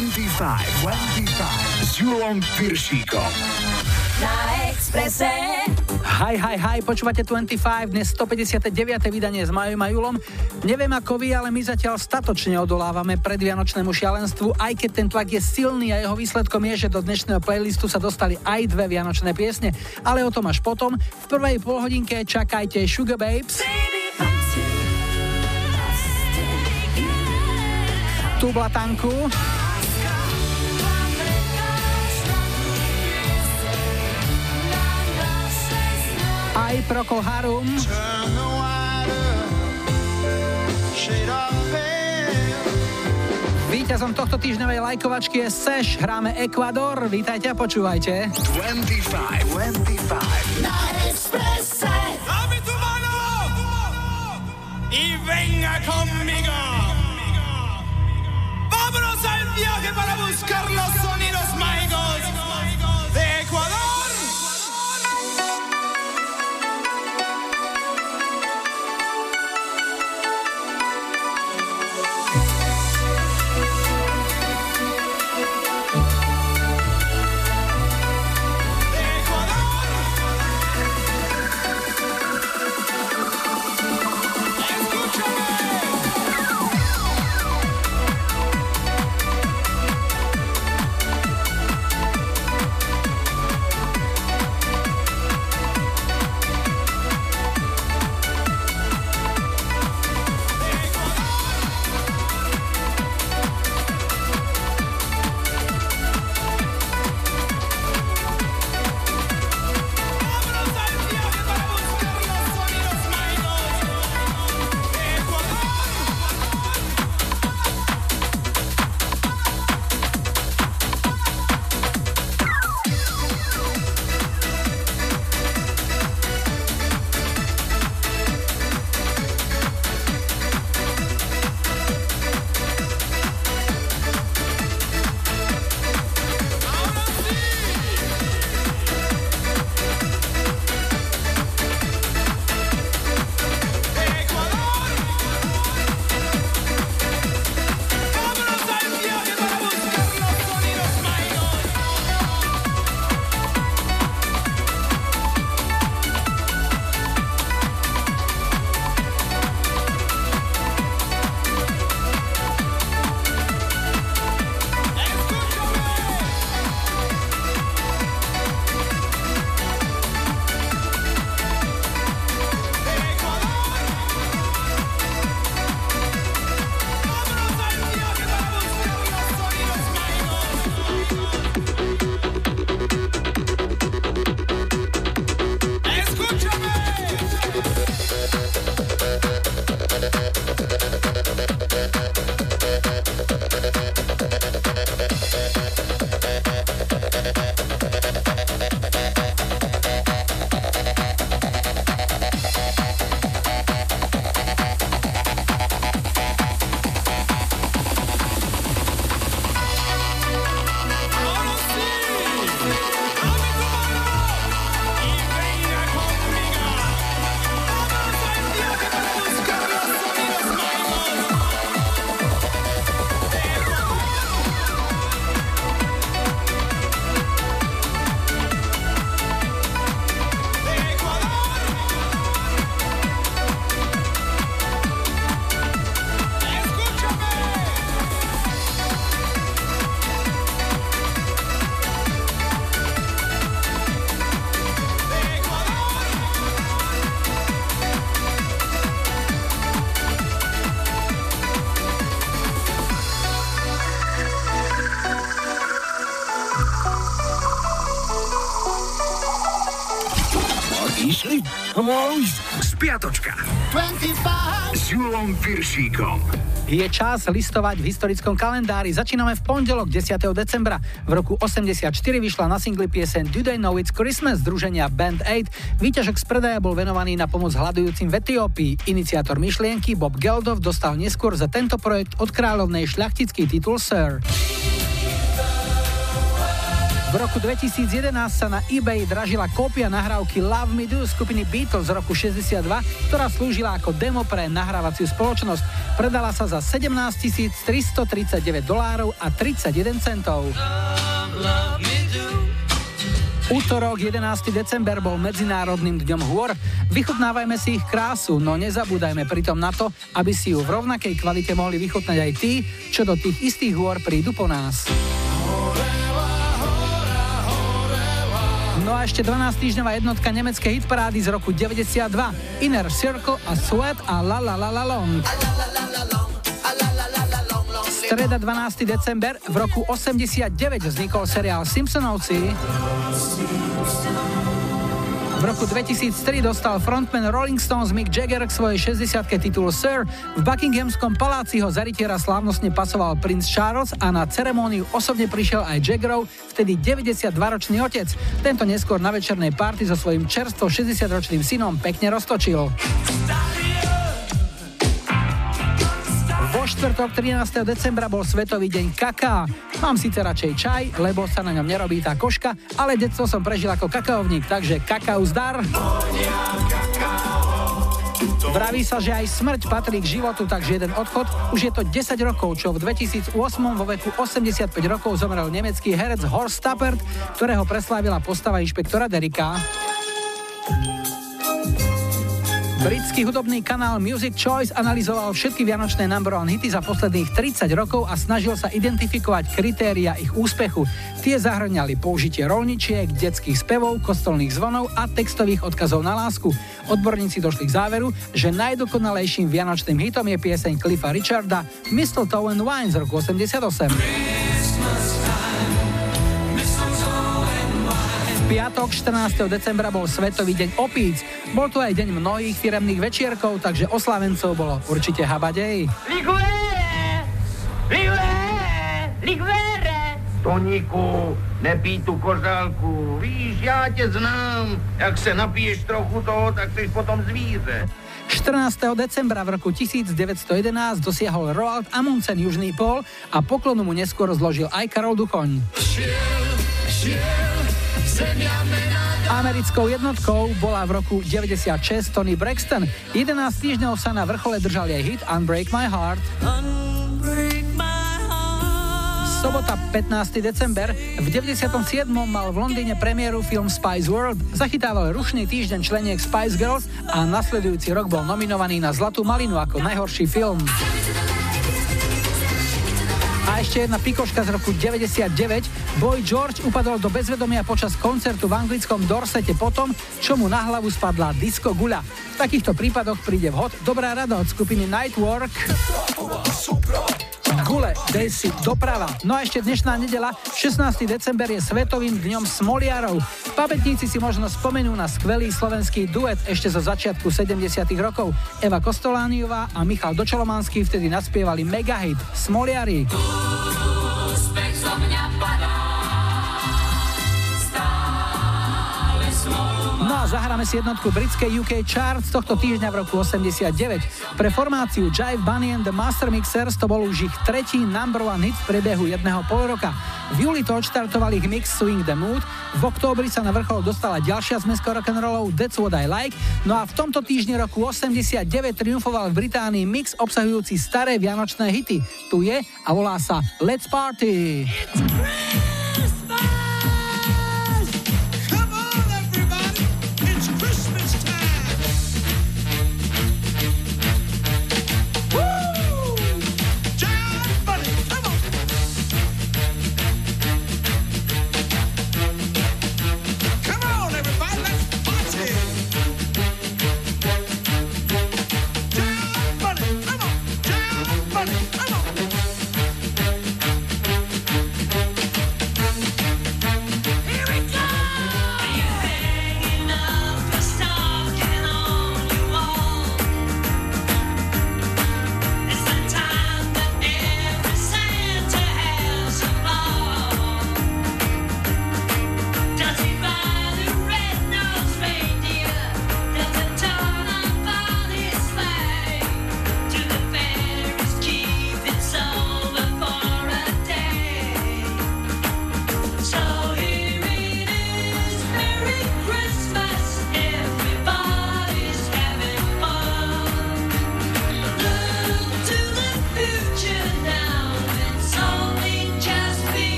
25, 25 s Julom Piršíkom. Na Exprese. Hi, hi, hi, počúvate 25, dnes 159. vydanie s Majom a Julom. Neviem ako vy, ale my zatiaľ statočne odolávame predvianočnému šialenstvu, aj keď ten tlak je silný a jeho výsledkom je, že do dnešného playlistu sa dostali aj dve vianočné piesne, ale o tom až potom. V prvej polhodinke čakajte Sugar Babes. Tu blatanku. Aj Procol Harum. Víťazom tohto týždňovej lajkovačky je Seš, hráme Ecuador, vítajte a počúvajte. 25, 25. Na Expresse. Y venga conmigo. Vámonos al viaje para buscar los sonidos mágicos Piršíkom. Je čas listovať v historickom kalendári. Začíname v pondelok 10. decembra. V roku 84 vyšla na singli piesen Do They Know It's Christmas združenia Band 8. Výťažok z predaja bol venovaný na pomoc hľadujúcim v Etiópii. Iniciátor myšlienky Bob Geldov dostal neskôr za tento projekt od kráľovnej šľachtický titul Sir. V roku 2011 sa na eBay dražila kópia nahrávky Love Me Do skupiny Beatles z roku 62, ktorá slúžila ako demo pre nahrávaciu spoločnosť. Predala sa za 17 339 dolárov a 31 centov. Útorok 11. december bol Medzinárodným dňom hôr. Vychutnávajme si ich krásu, no nezabúdajme pritom na to, aby si ju v rovnakej kvalite mohli vychutnať aj tí, čo do tých istých hôr prídu po nás. No a ešte 12 týždňová jednotka nemeckej hitparády z roku 92 Inner Circle a Sweat a La La La La Long. Streda 12. december v roku 89 vznikol seriál Simpsonovci. V roku 2003 dostal frontman Rolling Stones Mick Jagger k svojej 60 titul Sir. V Buckinghamskom paláci ho zaritiera slávnostne pasoval princ Charles a na ceremóniu osobne prišiel aj Jaggerov, vtedy 92-ročný otec. Tento neskôr na večernej party so svojím čerstvo 60-ročným synom pekne roztočil. Vo štvrtok 13. decembra bol Svetový deň kaká. Mám síce radšej čaj, lebo sa na ňom nerobí tá koška, ale detstvo som prežil ako kakaovník, takže kakao zdar. Vraví sa, že aj smrť patrí k životu, takže jeden odchod. Už je to 10 rokov, čo v 2008 vo veku 85 rokov zomrel nemecký herec Horst Tappert, ktorého preslávila postava inšpektora Derika. Britský hudobný kanál Music Choice analyzoval všetky vianočné number one hity za posledných 30 rokov a snažil sa identifikovať kritéria ich úspechu. Tie zahrňali použitie rolničiek, detských spevov, kostolných zvonov a textových odkazov na lásku. Odborníci došli k záveru, že najdokonalejším vianočným hitom je pieseň Cliffa Richarda Mistletoe and Wine z roku 88. piatok 14. decembra bol Svetový deň opíc. Bol to aj deň mnohých firemných večierkov, takže oslavencov bolo určite habadej. Liguere! Liguere! Liguere! Toníku, nepí tu kořálku. Víš, já tě znám. Jak se napiješ trochu toho, tak jsi potom zvíře. 14. decembra v roku 1911 dosiahol Roald Amundsen Južný pol a poklonu mu neskôr zložil aj Karol Duchoň. Šiel, šiel. Americkou jednotkou bola v roku 96 Tony Braxton. 11 týždňov sa na vrchole držal jej hit Unbreak My Heart. Sobota 15. december. V 97. mal v Londýne premiéru film Spice World, zachytával rušný týždeň členiek Spice Girls a nasledujúci rok bol nominovaný na Zlatú malinu ako najhorší film. A ešte jedna pikoška z roku 99. Boy George upadol do bezvedomia počas koncertu v anglickom Dorsete potom, čo mu na hlavu spadla disco guľa. V takýchto prípadoch príde vhod dobrá rada od skupiny Nightwork. Gule, dej si doprava. No a ešte dnešná nedela, 16. december je Svetovým dňom smoliarov. Pamätníci si možno spomenú na skvelý slovenský duet ešte zo začiatku 70. rokov. Eva Kostolániová a Michal Dočolomanský vtedy naspievali megahit Smoliari. No zahráme si jednotku britskej UK Chart z tohto týždňa v roku 89. Pre formáciu Jive Bunny and the Master Mixers to bol už ich tretí number one hit v priebehu jedného pol roka. V júli to odštartovali ich mix Swing the Mood, v októbri sa na vrchol dostala ďalšia zmeska rock'n'rollov That's What I Like, no a v tomto týždni roku 89 triumfoval v Británii mix obsahujúci staré vianočné hity. Tu je a volá sa Let's Party. It's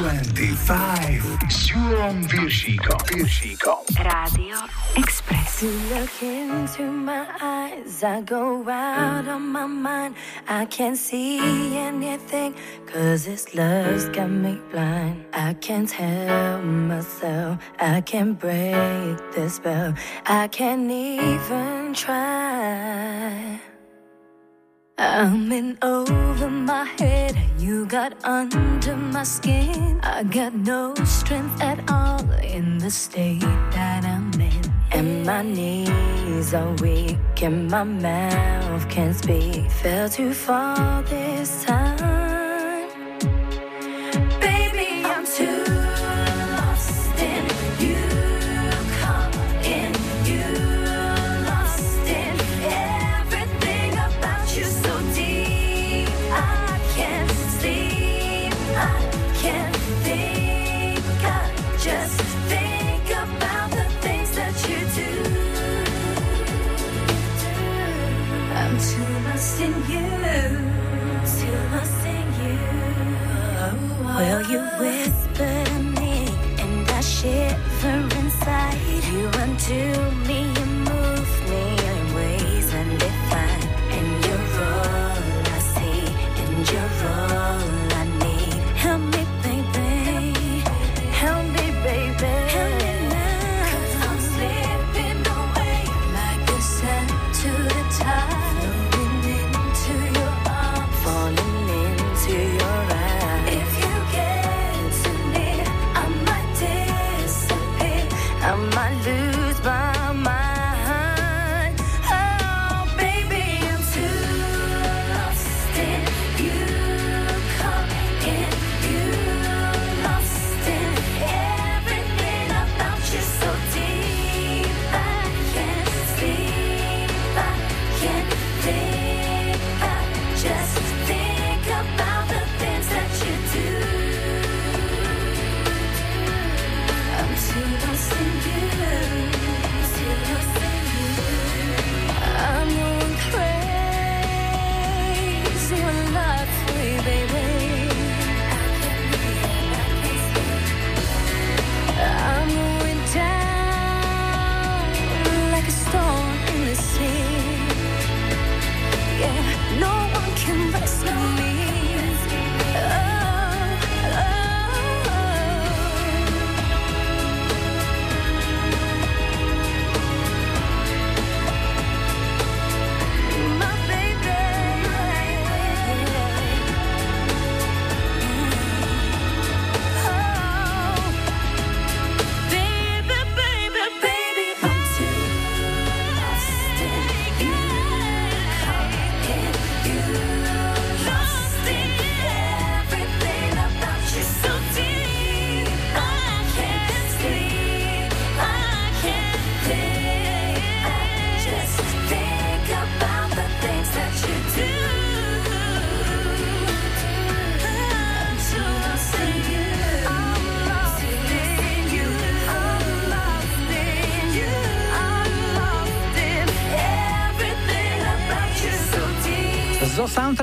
25 Suom virgico. Virsikom. Radio Express. You look into my eyes, I go out of my mind. I can't see anything, cause this love's got me blind. I can't help myself, I can't break this spell. I can't even try. I'm in over my head, you got under my skin. I got no strength at all in the state that I'm in. And my knees are weak, and my mouth can't speak. Fell too far this time. Will you whisper to me and I shiver inside? You until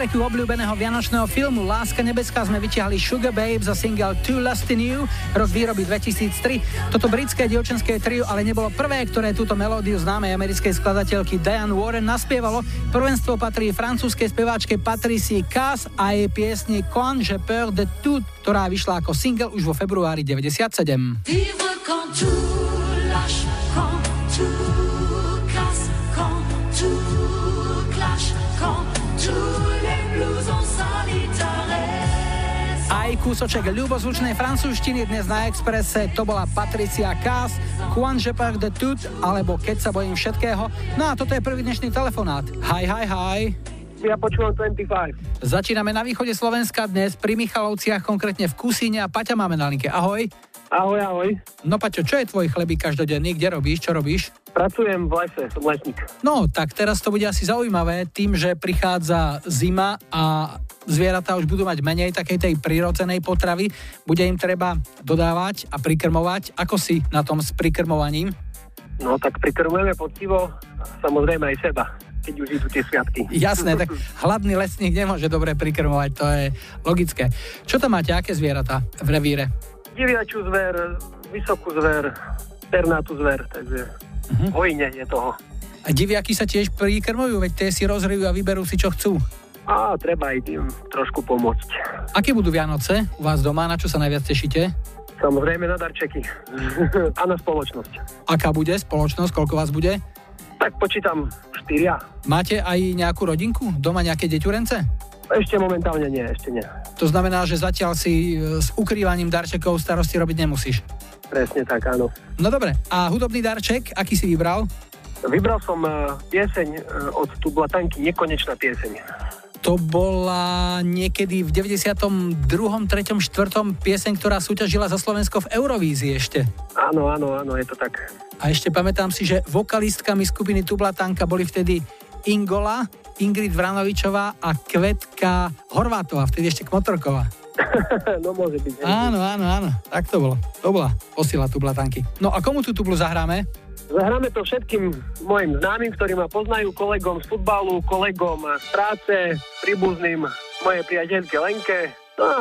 soundtracku obľúbeného vianočného filmu Láska nebeská sme vyťahli Sugar Babes za single Too Lost in You, rok výroby 2003. Toto britské dievčenské trio ale nebolo prvé, ktoré túto melódiu známej americkej skladateľky Diane Warren naspievalo. Prvenstvo patrí francúzskej speváčke Patricie Cass a jej piesni Quand je peur de tout, ktorá vyšla ako single už vo februári 97. kúsoček ľubozvučnej francúzštiny dnes na Expresse, to bola Patricia Kass, Juan je de tout, alebo Keď sa bojím všetkého. No a toto je prvý dnešný telefonát. Hi, hi, hi. Ja počúvam 25. Začíname na východe Slovenska dnes pri Michalovciach, konkrétne v Kusíne a Paťa máme na linke. Ahoj. Ahoj, ahoj. No Paťo, čo je tvoj chlebík každodenný? Kde robíš? Čo robíš? Pracujem v lese, som lesník. No, tak teraz to bude asi zaujímavé tým, že prichádza zima a zvieratá už budú mať menej takej tej prirodzenej potravy. Bude im treba dodávať a prikrmovať. Ako si na tom s prikrmovaním? No tak prikrmujeme poctivo, samozrejme aj seba, keď už idú tie sviatky. Jasné, tak hladný lesník nemôže dobre prikrmovať, to je logické. Čo tam máte, aké zvieratá v revíre? Diviačú zver, vysokú zver, pernátú zver, takže uh-huh. hojne je toho. A diviaky sa tiež prikrmujú, veď tie si rozhrijú a vyberú si, čo chcú. A treba aj tým trošku pomôcť. Aké budú Vianoce u vás doma, na čo sa najviac tešíte? Samozrejme na darčeky a na spoločnosť. Aká bude spoločnosť, koľko vás bude? Tak počítam štyria. Máte aj nejakú rodinku? Doma nejaké deťurence? Ešte momentálne nie, ešte nie. To znamená, že zatiaľ si e, s ukrývaním darčekov starosti robiť nemusíš. Presne tak, áno. No dobre, a hudobný darček, aký si vybral? Vybral som eh, pieseň eh, od Tublatanky, Nekonečná pieseň. To bola niekedy v 92., 3., 4. pieseň, ktorá súťažila za Slovensko v Eurovízii ešte. Áno, áno, áno, je to tak. A ešte pamätám si, že vokalistkami skupiny Tublatanka boli vtedy Ingola, Ingrid Vranovičová a Kvetka Horvátová, vtedy ešte Kmotorková. no môže byť. Áno, áno, áno, tak to bolo. To bola posila Tublatanky. No a komu tú tublu zahráme? Zahráme to všetkým mojim známym, ktorí ma poznajú, kolegom z futbalu, kolegom z práce, príbuzným mojej priateľke Lenke, no a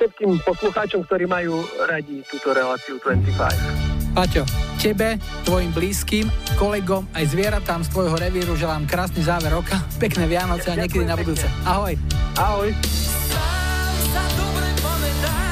všetkým poslucháčom, ktorí majú radi túto reláciu 25. Paťo, tebe, tvojim blízkym, kolegom aj zvieratám z tvojho revíru želám krásny záver roka, pekné Vianoce a niekedy na budúce. Ahoj. Ahoj. Sám sa dobre pamätám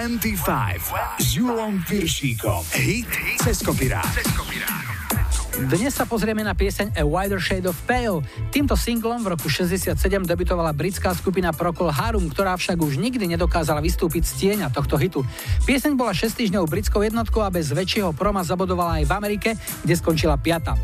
25 s Julom Piršíkom. Hit cez kopirát. Dnes sa pozrieme na pieseň A Wider Shade of Pale. Týmto singlom v roku 67 debutovala britská skupina Procol Harum, ktorá však už nikdy nedokázala vystúpiť z tieňa tohto hitu. Pieseň bola 6 týždňov britskou jednotkou a bez väčšieho proma zabodovala aj v Amerike, kde skončila piata.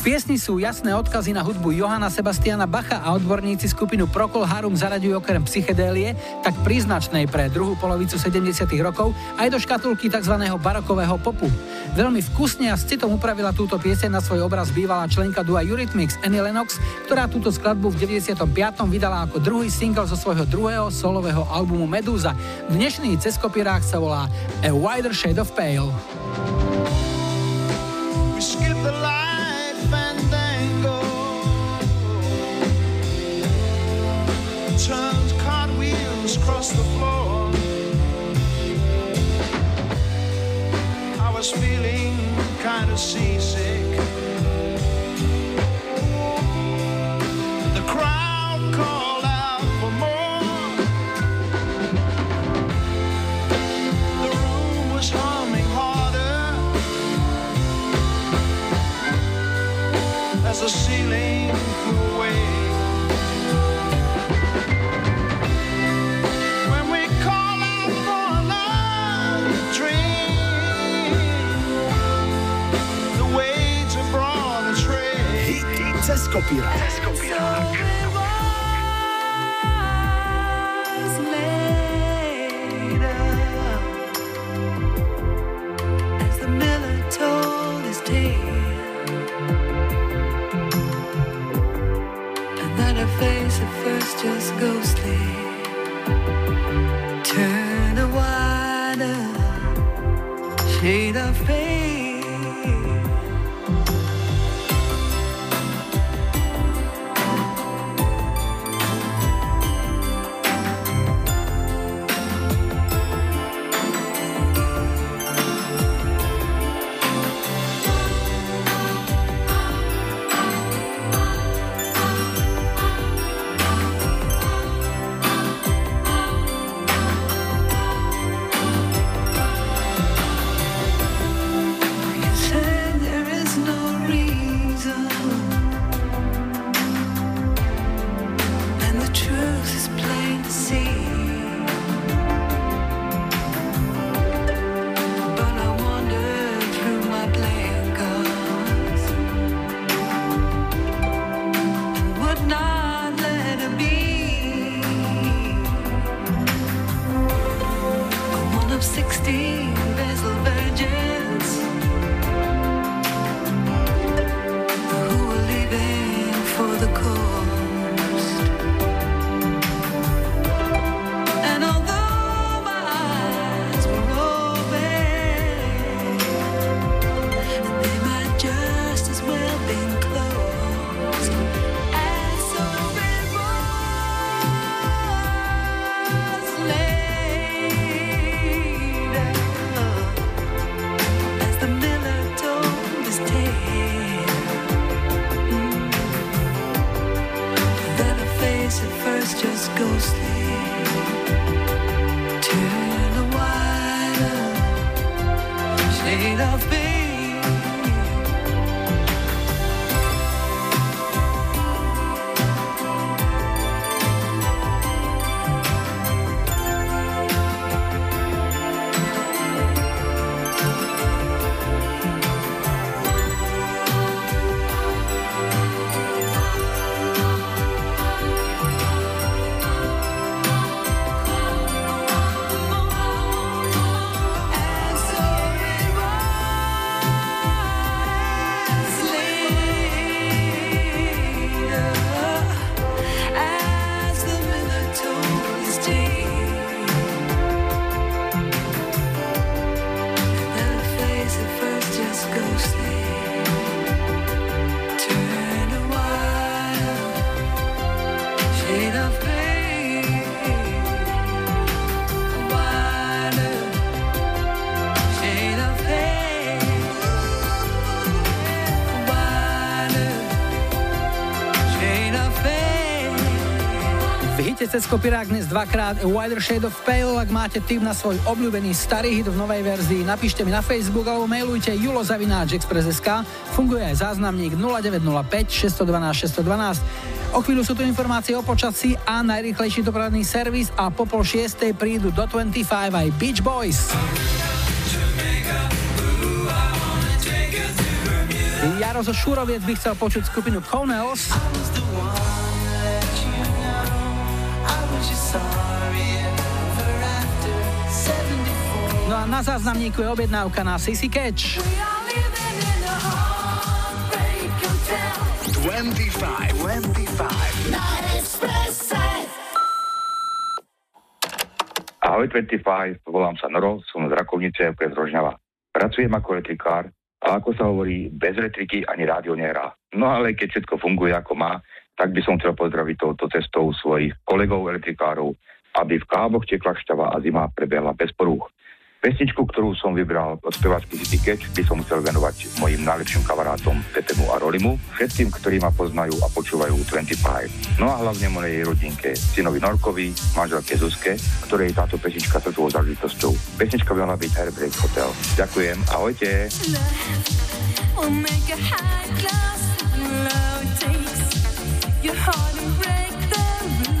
V piesni sú jasné odkazy na hudbu Johana Sebastiana Bacha a odborníci skupinu Procol Harum zaraďujú okrem psychedélie, tak príznačnej pre druhú polovicu 70. rokov, aj do škatulky tzv. barokového popu. Veľmi vkusne a s citom upravila túto pieseň na svoj obraz bývalá členka dua Eurythmics Annie Lennox, ktorá túto skladbu v 95. vydala ako druhý single zo svojho druhého solového albumu Medúza. Dnešný cez sa volá A Wider Shade of Pale. Across the floor. I was feeling kind of seasick. And that her face at first just ghostly. Turned a wider. Shade cez kopirák dnes dvakrát A Wider Shade of Pale. Ak máte tým na svoj obľúbený starý hit v novej verzii, napíšte mi na Facebook alebo mailujte julozavináčexpress.sk. Funguje aj záznamník 0905 612 612. O chvíľu sú tu informácie o počasí a najrýchlejší dopravný servis a po pol šiestej prídu do 25 aj Beach Boys. Jaro zo Šúroviec by chcel počuť skupinu Conels. Na záznamníku je objednávka na Sissy Catch. 25, 25. Ahoj 25, volám sa Noro, som z Rakovnice, okres Rožňava. Pracujem ako elektrikár a ako sa hovorí, bez elektriky ani rádio nehrá. No ale keď všetko funguje ako má, tak by som chcel pozdraviť touto cestou svojich kolegov elektrikárov, aby v káboch tekla šťava a zima prebehla bez porúch. Pesničku, ktorú som vybral od speváčky City Catch, by som chcel venovať mojim najlepším kamarátom Petemu a Rolimu, všetkým, ktorí ma poznajú a počúvajú 25. No a hlavne mojej rodinke, synovi Norkovi, manželke Zuzke, ktorej táto pesnička srdcovou záležitosťou. Pesnička by mala byť Herbreak Hotel. Ďakujem, ahojte. your heart and break the rules.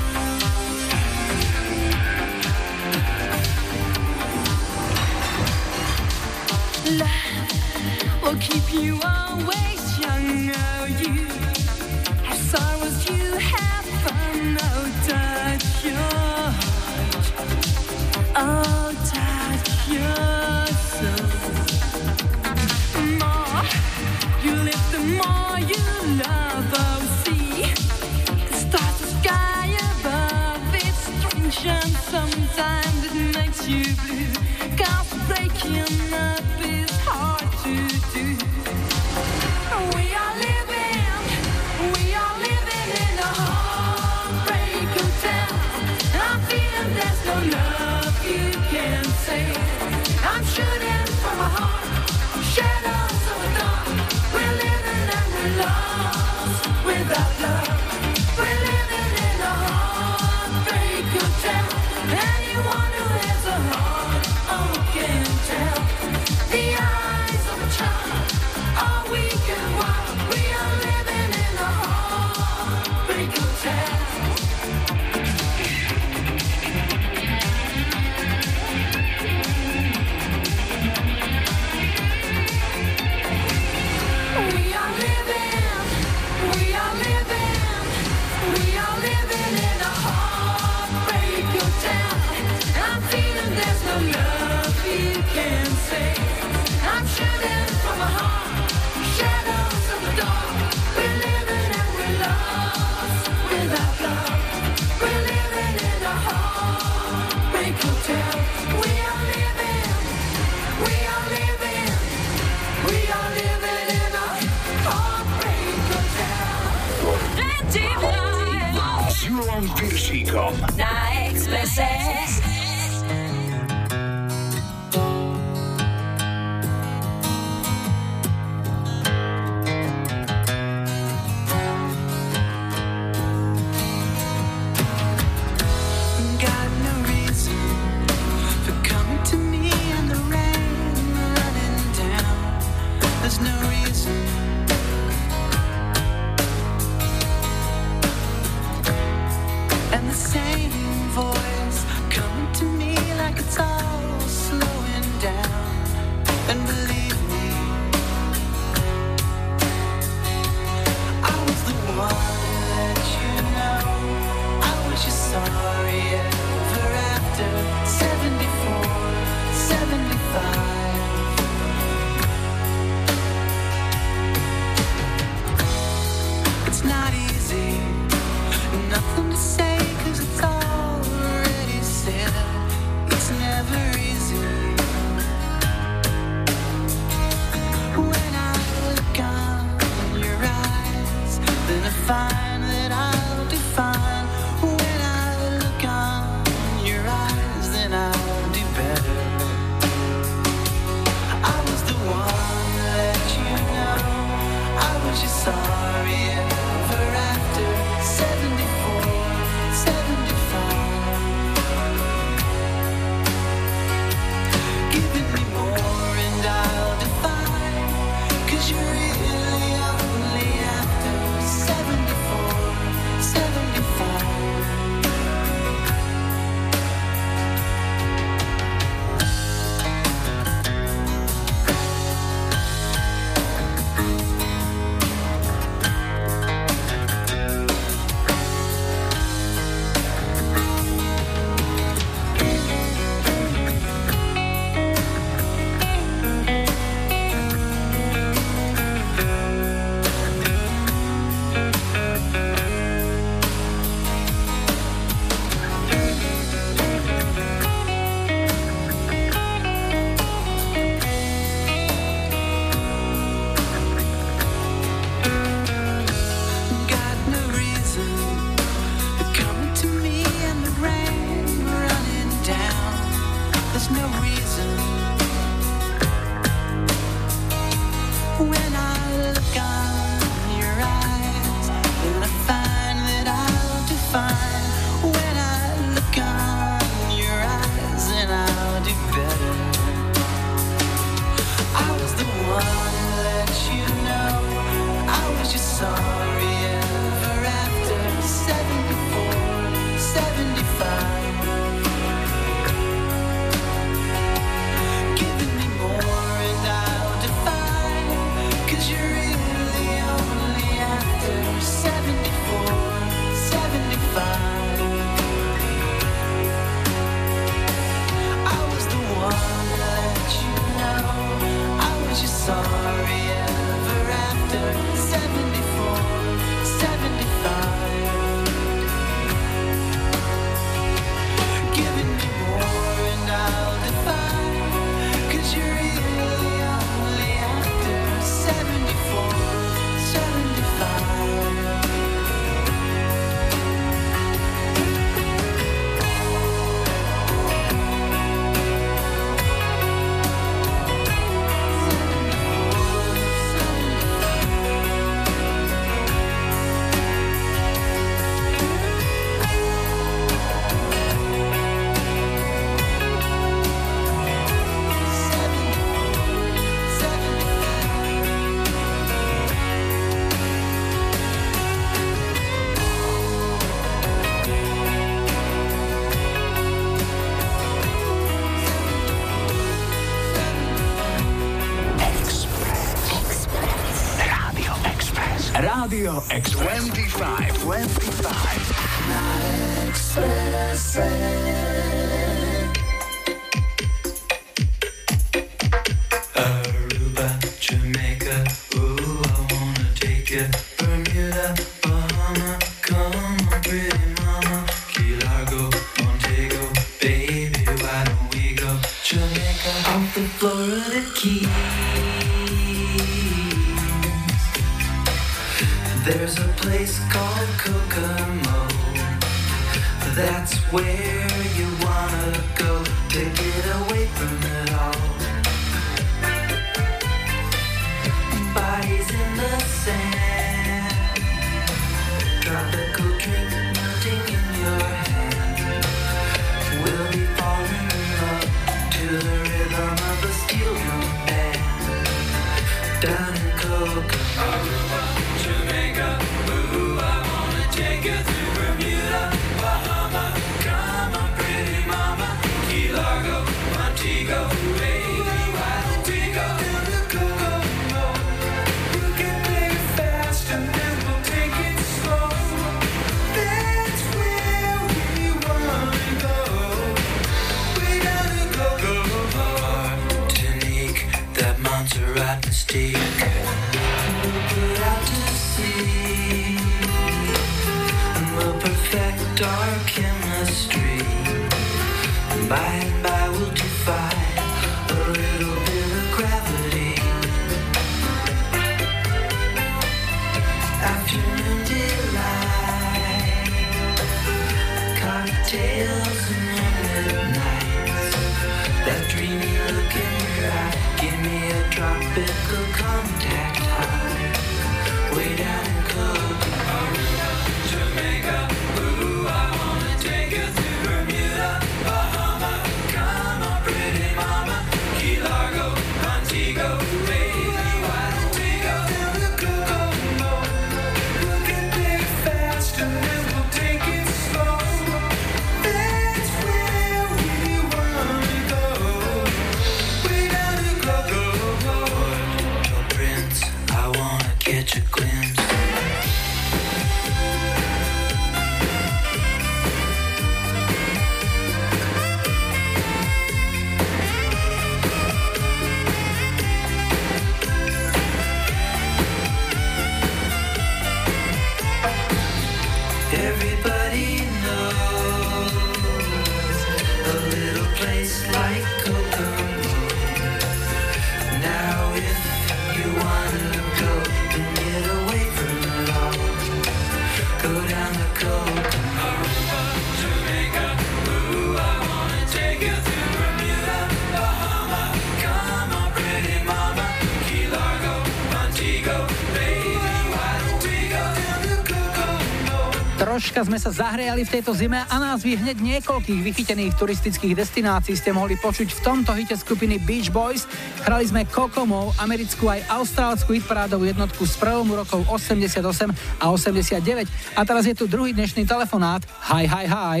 sa zahrejali v tejto zime a názvy hneď niekoľkých vychytených turistických destinácií ste mohli počuť v tomto hite skupiny Beach Boys. Hrali sme Kokomo, americkú aj austrálskú hitparádovú jednotku z prvomu rokov 88 a 89. A teraz je tu druhý dnešný telefonát. Hi, hi, hi.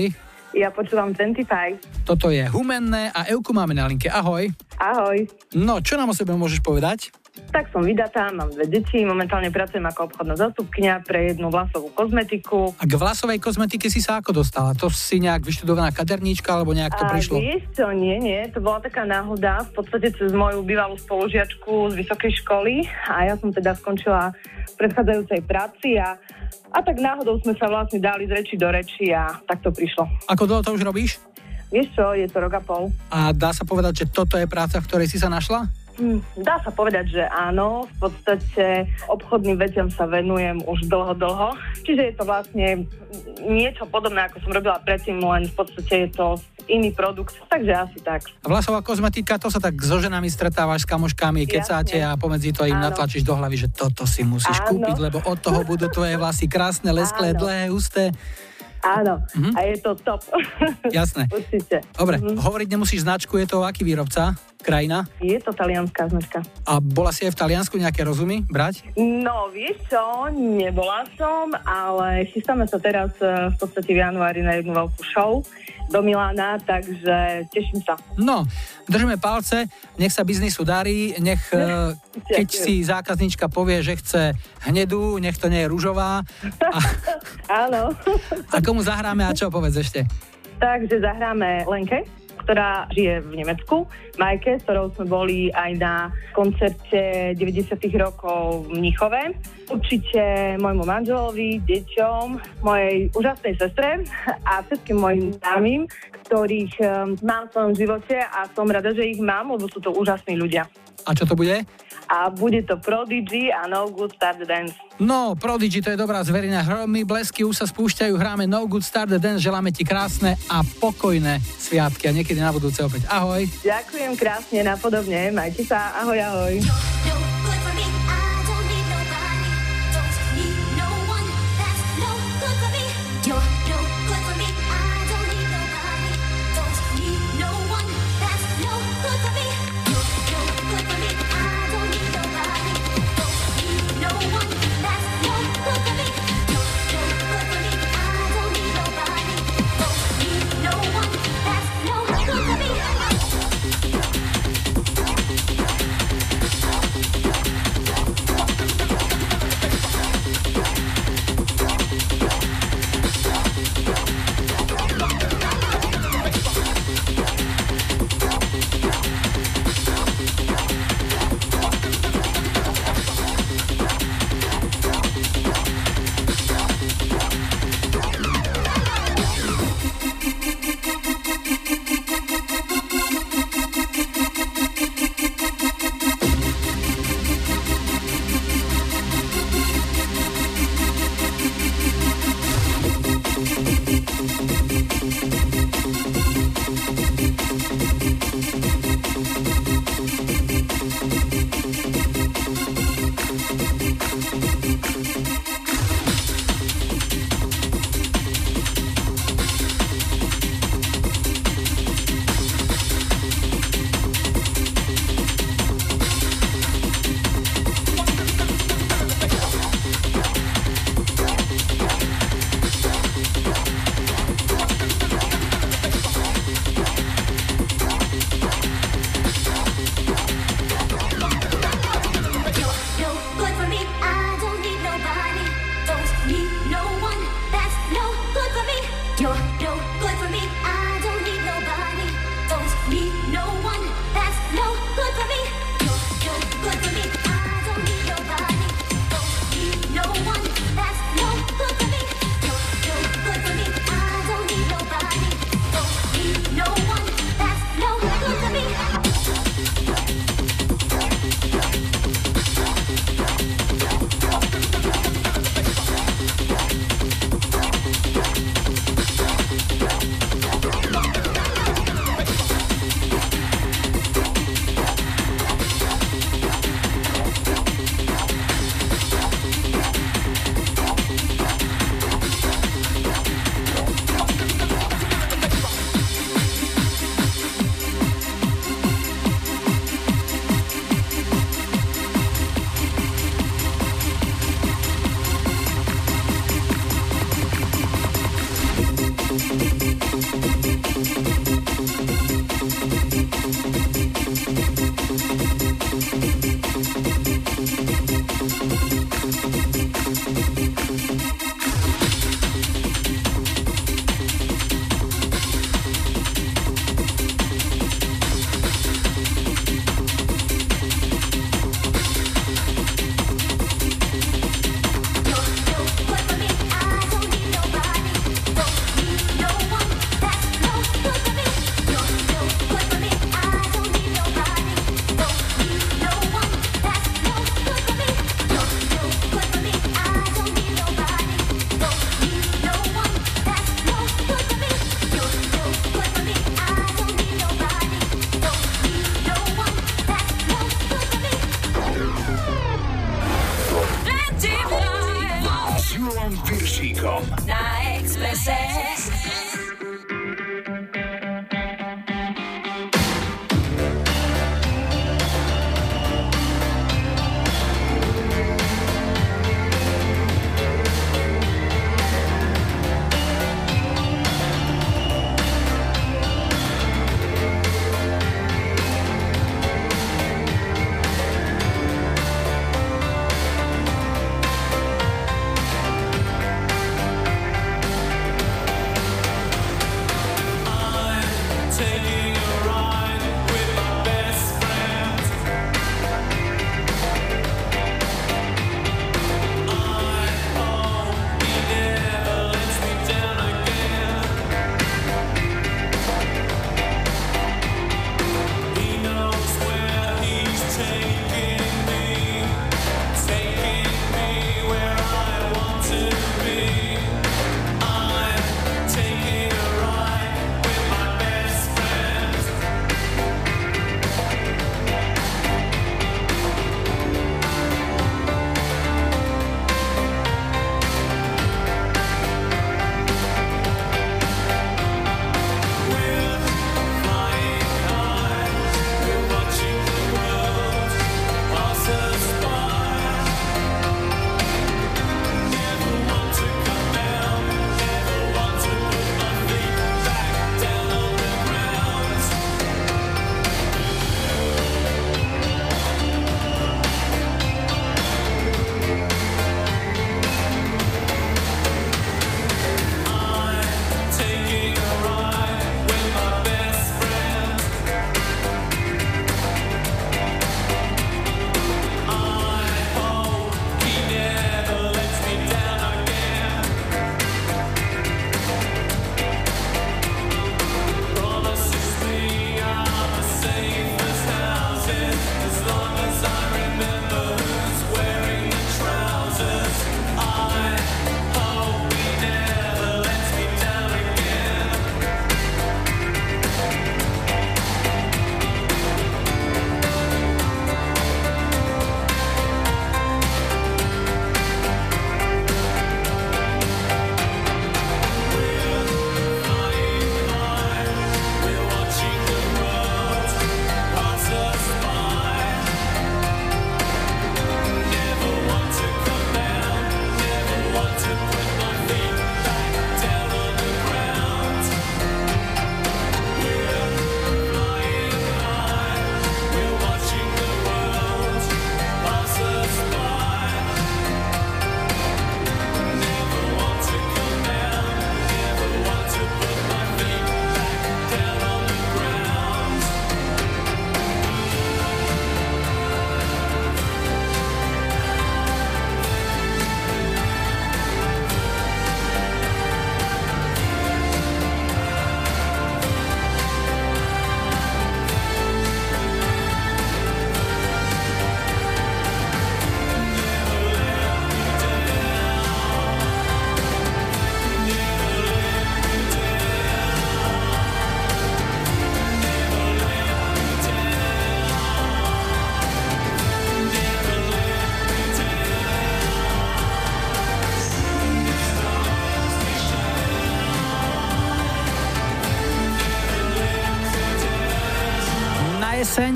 Ja počúvam 25. Toto je Humenné a Euku máme na linke. Ahoj. Ahoj. No, čo nám o sebe môžeš povedať? Tak som vydatá, mám dve deti, momentálne pracujem ako obchodná zastupkňa pre jednu vlasovú kozmetiku. A k vlasovej kozmetike si sa ako dostala? To si nejak vyštudovaná kaderníčka alebo nejak to a prišlo? vieš čo, nie, nie, to bola taká náhoda, v podstate cez moju bývalú spolužiačku z vysokej školy a ja som teda skončila v predchádzajúcej práci a, a tak náhodou sme sa vlastne dali z reči do reči a tak to prišlo. Ako dlho to už robíš? Vieš čo, je to rok a pol. A dá sa povedať, že toto je práca, v ktorej si sa našla? Hm, Dá sa povedať, že áno. V podstate obchodným veciam sa venujem už dlho, dlho. Čiže je to vlastne niečo podobné, ako som robila predtým, len v podstate je to iný produkt. Takže asi tak. A vlasová kozmetika, to sa tak so ženami stretávaš, s kamoškami, kecáte a pomedzi to im Áno. natlačíš do hlavy, že toto si musíš Áno. kúpiť, lebo od toho budú tvoje vlasy krásne, lesklé, Áno. dlhé, husté. Áno, Mhm. a je to top. Jasné. Určite. Dobre, Mhm. hovoriť nemusíš značku, je to aký výrobca? krajina? Je to talianská značka. A bola si aj v Taliansku nejaké rozumy brať? No, vieš čo, nebola som, ale chystáme sa teraz eh, v podstate v januári na jednu veľkú show do Milána, takže teším sa. No, držíme palce, nech sa biznisu darí, nech eh, keď si zákaznička povie, že chce hnedú, nech to nie je ružová. Áno. A komu zahráme a čo povedz ešte? Takže zahráme Lenke, ktorá žije v Nemecku, Majke, s ktorou sme boli aj na koncerte 90 rokov v Mnichove. Určite môjmu manželovi, deťom, mojej úžasnej sestre a všetkým mojim známym, ktorých um, mám v svojom živote a som rada, že ich mám, lebo sú to úžasní ľudia. A čo to bude? A bude to Prodigy a No Good Start the Dance. No, Prodigy, to je dobrá zverina. Hromy, blesky už sa spúšťajú, hráme No Good Start the Dance, želáme ti krásne a pokojné sviatky a niekedy na budúce opäť. Ahoj. Ďakujem krásne, napodobne, majte sa, ahoj, ahoj. S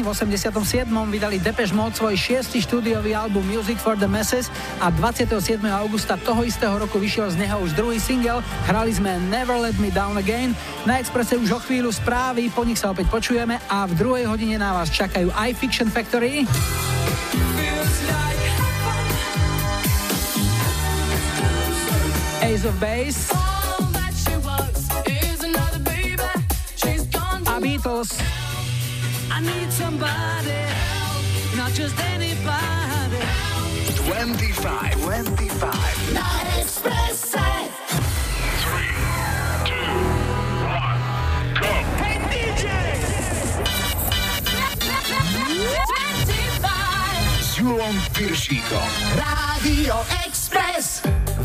V 87. vydali Depeche Mode svoj šiestý štúdiový album Music for the Masses a 27. augusta toho istého roku vyšiel z neho už druhý single. Hrali sme Never Let Me Down Again. Na Expresse už o chvíľu správy, po nich sa opäť počujeme a v druhej hodine na vás čakajú aj Fiction Factory. Ace of Base I need somebody, not just anybody. 25, 25. Na Expresse. Hey DJ! S Julom Piršíkom. Radio Express.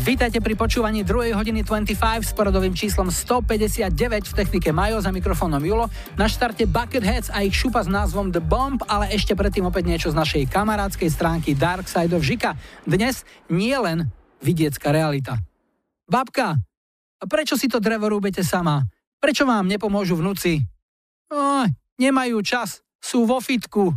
Vítajte pri počúvaní 2. hodiny 25 s poradovým číslom 159 v technike Majo za mikrofónom Julo. Na štarte Bucketheads a ich šupa s názvom The Bomb, ale ešte predtým opäť niečo z našej kamarádskej stránky Dark Side of Žika. Dnes nie len vidiecká realita. Babka, prečo si to drevo rúbete sama? Prečo vám nepomôžu vnúci? O, nemajú čas, sú vo fitku.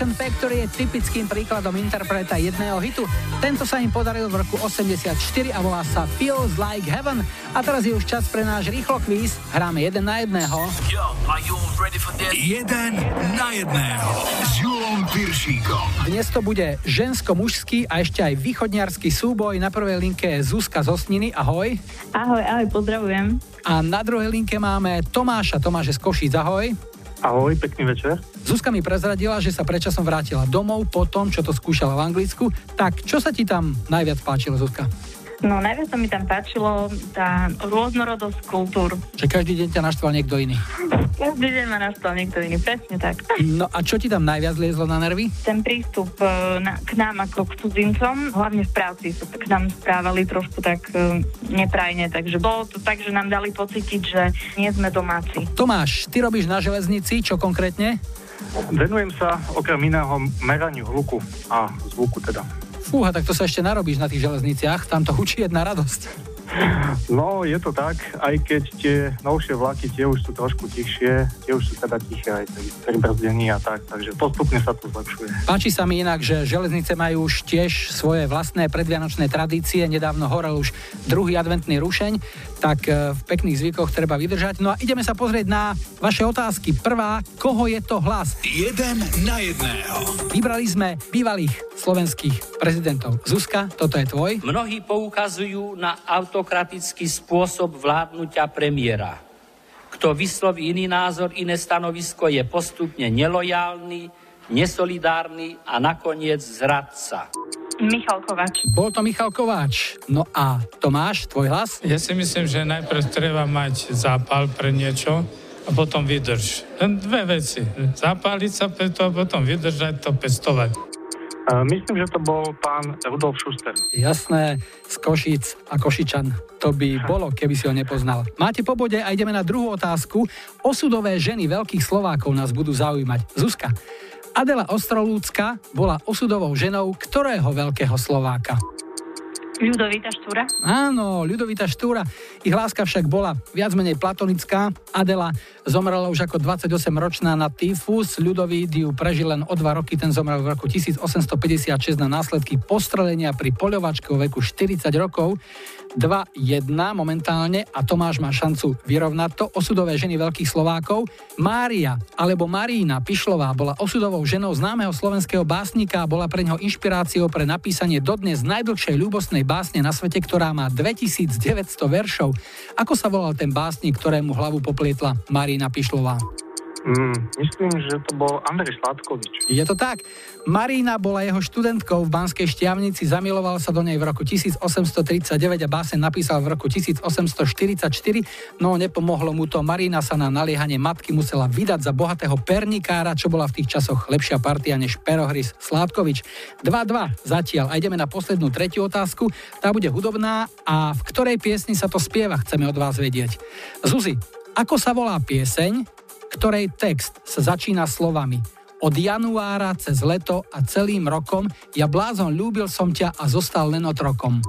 Skupina Fiction Factory je typickým príkladom interpreta jedného hitu. Tento sa im podaril v roku 84 a volá sa Feels Like Heaven. A teraz je už čas pre náš rýchlo kvíz. Hráme jeden na jedného. Yo? Jeden na jedného s Julom Piršíkom. Dnes to bude žensko-mužský a ešte aj východniarský súboj. Na prvej linke je Zuzka z Osniny. Ahoj. Ahoj, ahoj, pozdravujem. A na druhej linke máme Tomáša. Tomáš je z Košíc. Ahoj. Ahoj, pekný večer. Zuzka mi prezradila, že sa predčasom vrátila domov po tom, čo to skúšala v Anglicku. Tak čo sa ti tam najviac páčilo, Zuzka? No najviac sa mi tam páčilo tá rôznorodosť kultúr. Že každý deň ťa naštval niekto iný. Každý deň ma naštval niekto iný, presne tak. No a čo ti tam najviac liezlo na nervy? Ten prístup e, na, k nám ako k cudzincom, hlavne v práci sa k nám správali trošku tak e, neprajne, takže bolo to tak, že nám dali pocítiť, že nie sme domáci. Tomáš, ty robíš na železnici, čo konkrétne? Venujem sa okrem iného meraniu hluku a zvuku teda. Fúha, tak to sa ešte narobíš na tých železniciach, tam to hučí jedna radosť. No, je to tak, aj keď tie novšie vlaky, tie už sú trošku tichšie, tie už sú teda tiché aj pri brzdení a tak, takže postupne sa to zlepšuje. Páči sa mi inak, že železnice majú už tiež svoje vlastné predvianočné tradície. Nedávno horel už druhý adventný rušeň, tak e, v pekných zvykoch treba vydržať. No a ideme sa pozrieť na vaše otázky. Prvá, koho je to hlas? Jeden na jedného. Vybrali sme bývalých slovenských prezidentov. Zuzka, toto je tvoj. Mnohí poukazujú na autokratický spôsob vládnutia premiéra. Kto vysloví iný názor, iné stanovisko, je postupne nelojálny, nesolidárny a nakoniec zradca. Michal Kovač. Bol to Michal Kováč. No a Tomáš, tvoj hlas? Ja si myslím, že najprv treba mať zápal pre niečo a potom vydrž. Len dve veci. Zapáliť sa pre to a potom vydržať to pestovať. Uh, myslím, že to bol pán Rudolf Schuster. Jasné, z Košíc a Košičan. To by bolo, keby si ho nepoznal. Máte po bode a ideme na druhú otázku. Osudové ženy veľkých Slovákov nás budú zaujímať. Zuzka, Adela Ostrolúcka bola osudovou ženou ktorého veľkého Slováka? Ľudovita Štúra. Áno, Ľudovita Štúra. Ich láska však bola viac menej platonická. Adela zomrela už ako 28-ročná na tyfus. Ľudovít ju prežil len o dva roky. Ten zomrel v roku 1856 na následky postrelenia pri poľovačke vo veku 40 rokov. 2-1 momentálne a Tomáš má šancu vyrovnať to. Osudové ženy veľkých Slovákov. Mária alebo Marína Pišlová bola osudovou ženou známeho slovenského básnika a bola pre neho inšpiráciou pre napísanie dodnes najdlhšej ľúbostnej básne na svete, ktorá má 2900 veršov. Ako sa volal ten básnik, ktorému hlavu poplietla Marína Pišlová? Mm, myslím, že to bol Andrej Sládkovič. Je to tak. Marína bola jeho študentkou v Banskej Štiavnici, zamiloval sa do nej v roku 1839 a básen napísal v roku 1844, no nepomohlo mu to. Marína sa na naliehanie matky musela vydať za bohatého pernikára, čo bola v tých časoch lepšia partia než Perohris Sládkovič. 2-2 zatiaľ. A ideme na poslednú tretiu otázku. Tá bude hudobná a v ktorej piesni sa to spieva, chceme od vás vedieť. Zuzi, ako sa volá pieseň, ktorej text sa začína slovami od januára cez leto a celým rokom ja blázon ľúbil som ťa a zostal len otrokom.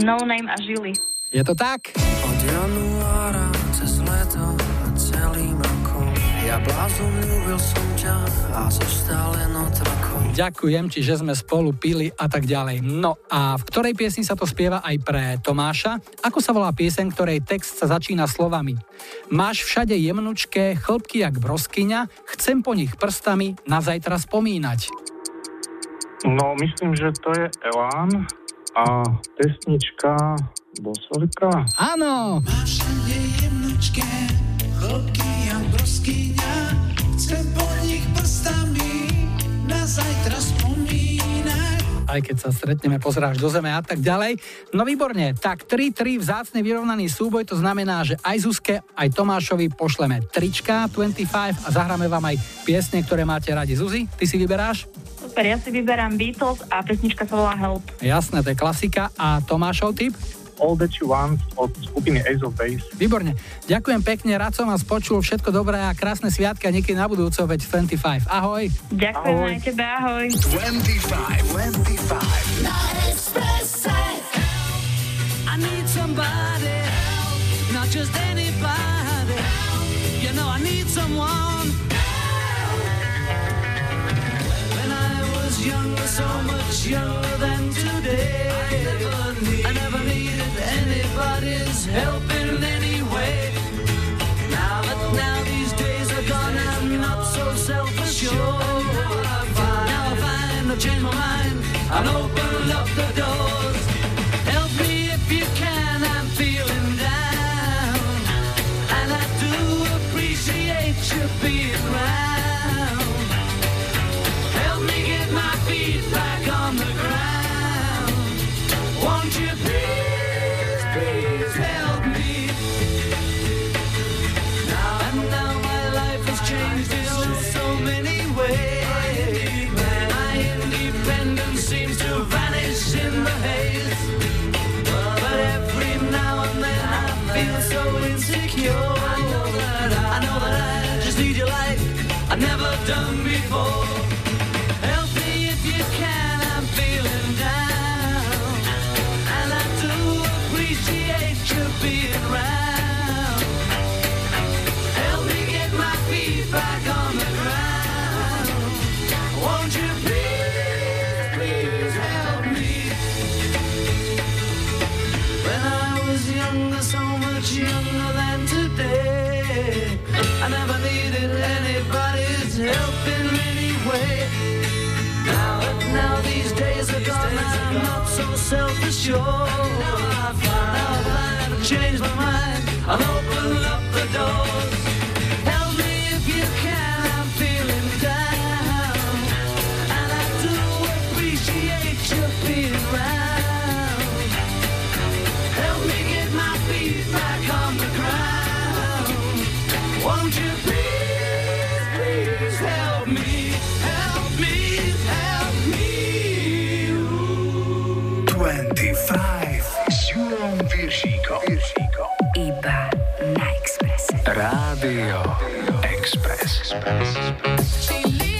No name a žili. Je to tak? Od januára cez leto a celým rokom Ja blázon ľúbil som ťa a zostal len otrokom Ďakujem ti, že sme spolu pili a tak ďalej. No a v ktorej piesni sa to spieva aj pre Tomáša? Ako sa volá pieseň, ktorej text sa začína slovami Máš všade jemnučké chlpky jak broskyňa, chcem po nich prstami na zajtra spomínať. No, myslím, že to je Elán a pesnička Bosolka. Áno! jemnučké chlopky a broskyňa zajtra spomínať aj keď sa stretneme, pozráš do zeme a tak ďalej. No výborne, tak 3-3 vzácne vyrovnaný súboj, to znamená, že aj Zuzke, aj Tomášovi pošleme trička 25 a zahráme vám aj piesne, ktoré máte radi. Zuzi, ty si vyberáš? Super, ja si vyberám Beatles a pesnička sa volá Help. Jasné, to je klasika. A Tomášov typ? All That You Want od skupiny Ace of Base. Výborne. Ďakujem pekne, rád som vás počul, všetko dobré a krásne sviatka niekedy na budúco, veď 25. Ahoj. Ďakujem aj tebe, ahoj. 25, 25. Na Expresse I need somebody Not just anybody You know I need someone When I was younger, so much younger than today I never anybody's help in any way. Now that now these days are gone, I'm not so self-assured. Now I find I've changed my mind and open up the doors 就 na Expresse. Rádio Express. She leads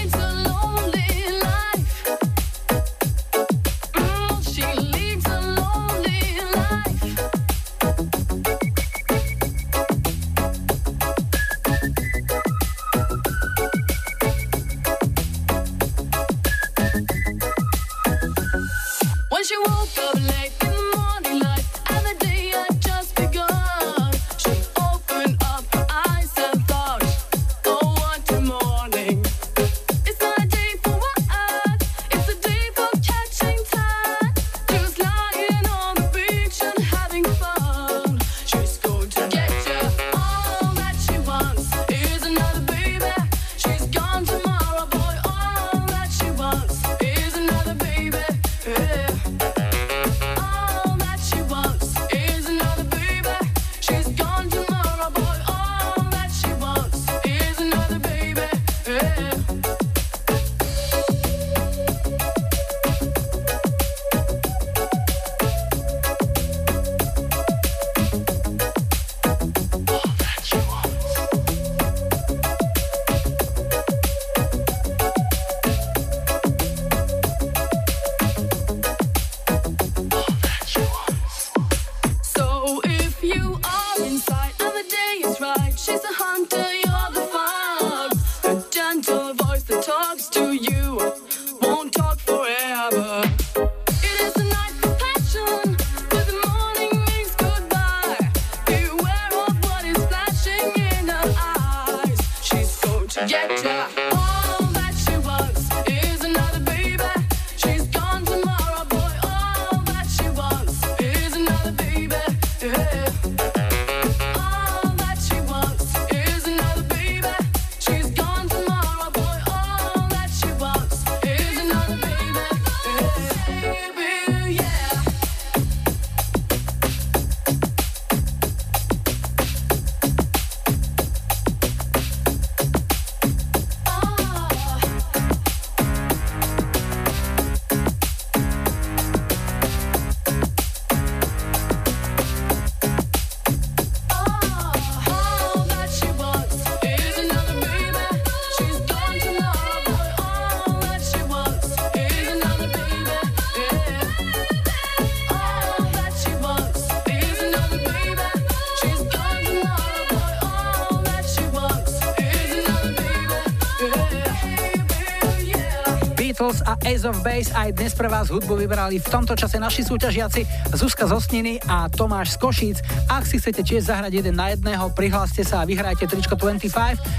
Ace of Base aj dnes pre vás hudbu vybrali v tomto čase naši súťažiaci Zuzka z Osniny a Tomáš z Košíc. Ak si chcete tiež zahrať jeden na jedného, prihláste sa a vyhrajte tričko 25.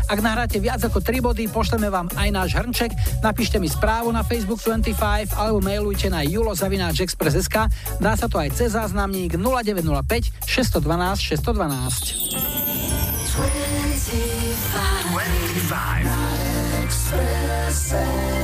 Ak nahráte viac ako 3 body, pošleme vám aj náš hrnček. Napíšte mi správu na Facebook 25 alebo mailujte na julozavináčexpress.sk. Dá sa to aj cez záznamník 0905 612 612. 25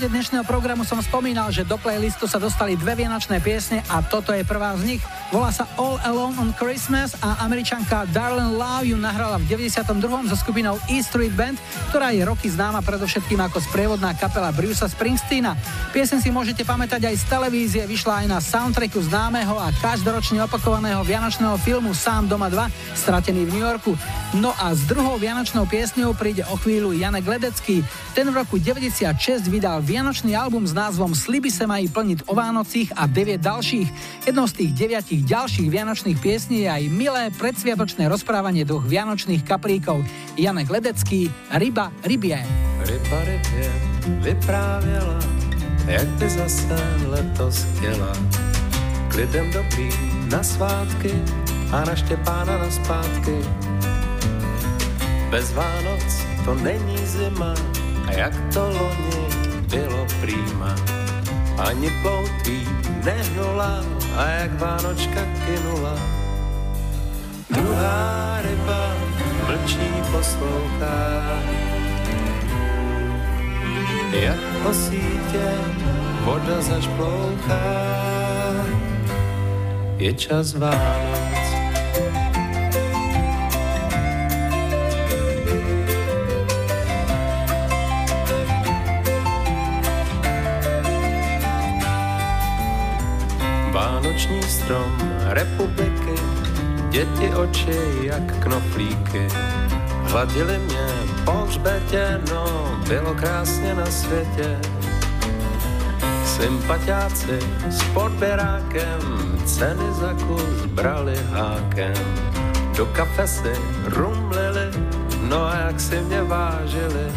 úvode dnešného programu som spomínal, že do playlistu sa dostali dve vianočné piesne a toto je prvá z nich. Volá sa All Alone on Christmas a američanka Darlene Love ju nahrala v 92. so skupinou E Street Band, ktorá je roky známa predovšetkým ako sprievodná kapela Brucea Springsteena. Piesen si môžete pamätať aj z televízie, vyšla aj na soundtracku známeho a každoročne opakovaného vianočného filmu Sám doma 2, stratený v New Yorku. No a s druhou vianočnou piesňou príde o chvíľu Janek Ledecký. Ten v roku 96 vydal vianočný album s názvom Sliby sa mají plniť o Vánocích a 9 ďalších. Jednou z tých deviatich ďalších vianočných piesní je aj milé predsviatočné rozprávanie dvoch vianočných kapríkov. Janek Ledecký, Ryba, rybie. Ryba rybě vyprávěla, jak by zase letos chtěla. K dobrý na svátky a na Štěpána na zpátky. Bez Vánoc to není zima a jak to loni bylo prýma. Ani ploutví nehnula a jak Vánočka kynula. Druhá ryba mlčí poslouchá jak po sítě voda zašplouchá. Je čas Vánoc. Vánoční strom republiky, děti oči jak knoflíky. Hladili mě po hřbetě, no bylo krásně na světě. Sympatiáci s podběrákem ceny za kus brali hákem. Do kafe si rumlili, no a jak si mě vážili.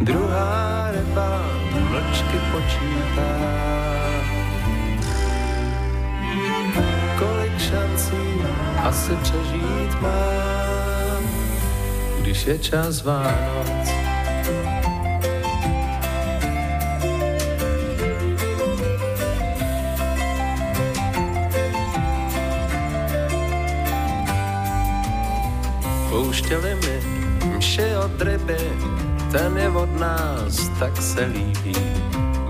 Druhá ryba mlčky počítá. Šancí asi přežít mám, když je čas Vánoc. Pouštěli mi mši od ryby, ten je od nás, tak se líbí.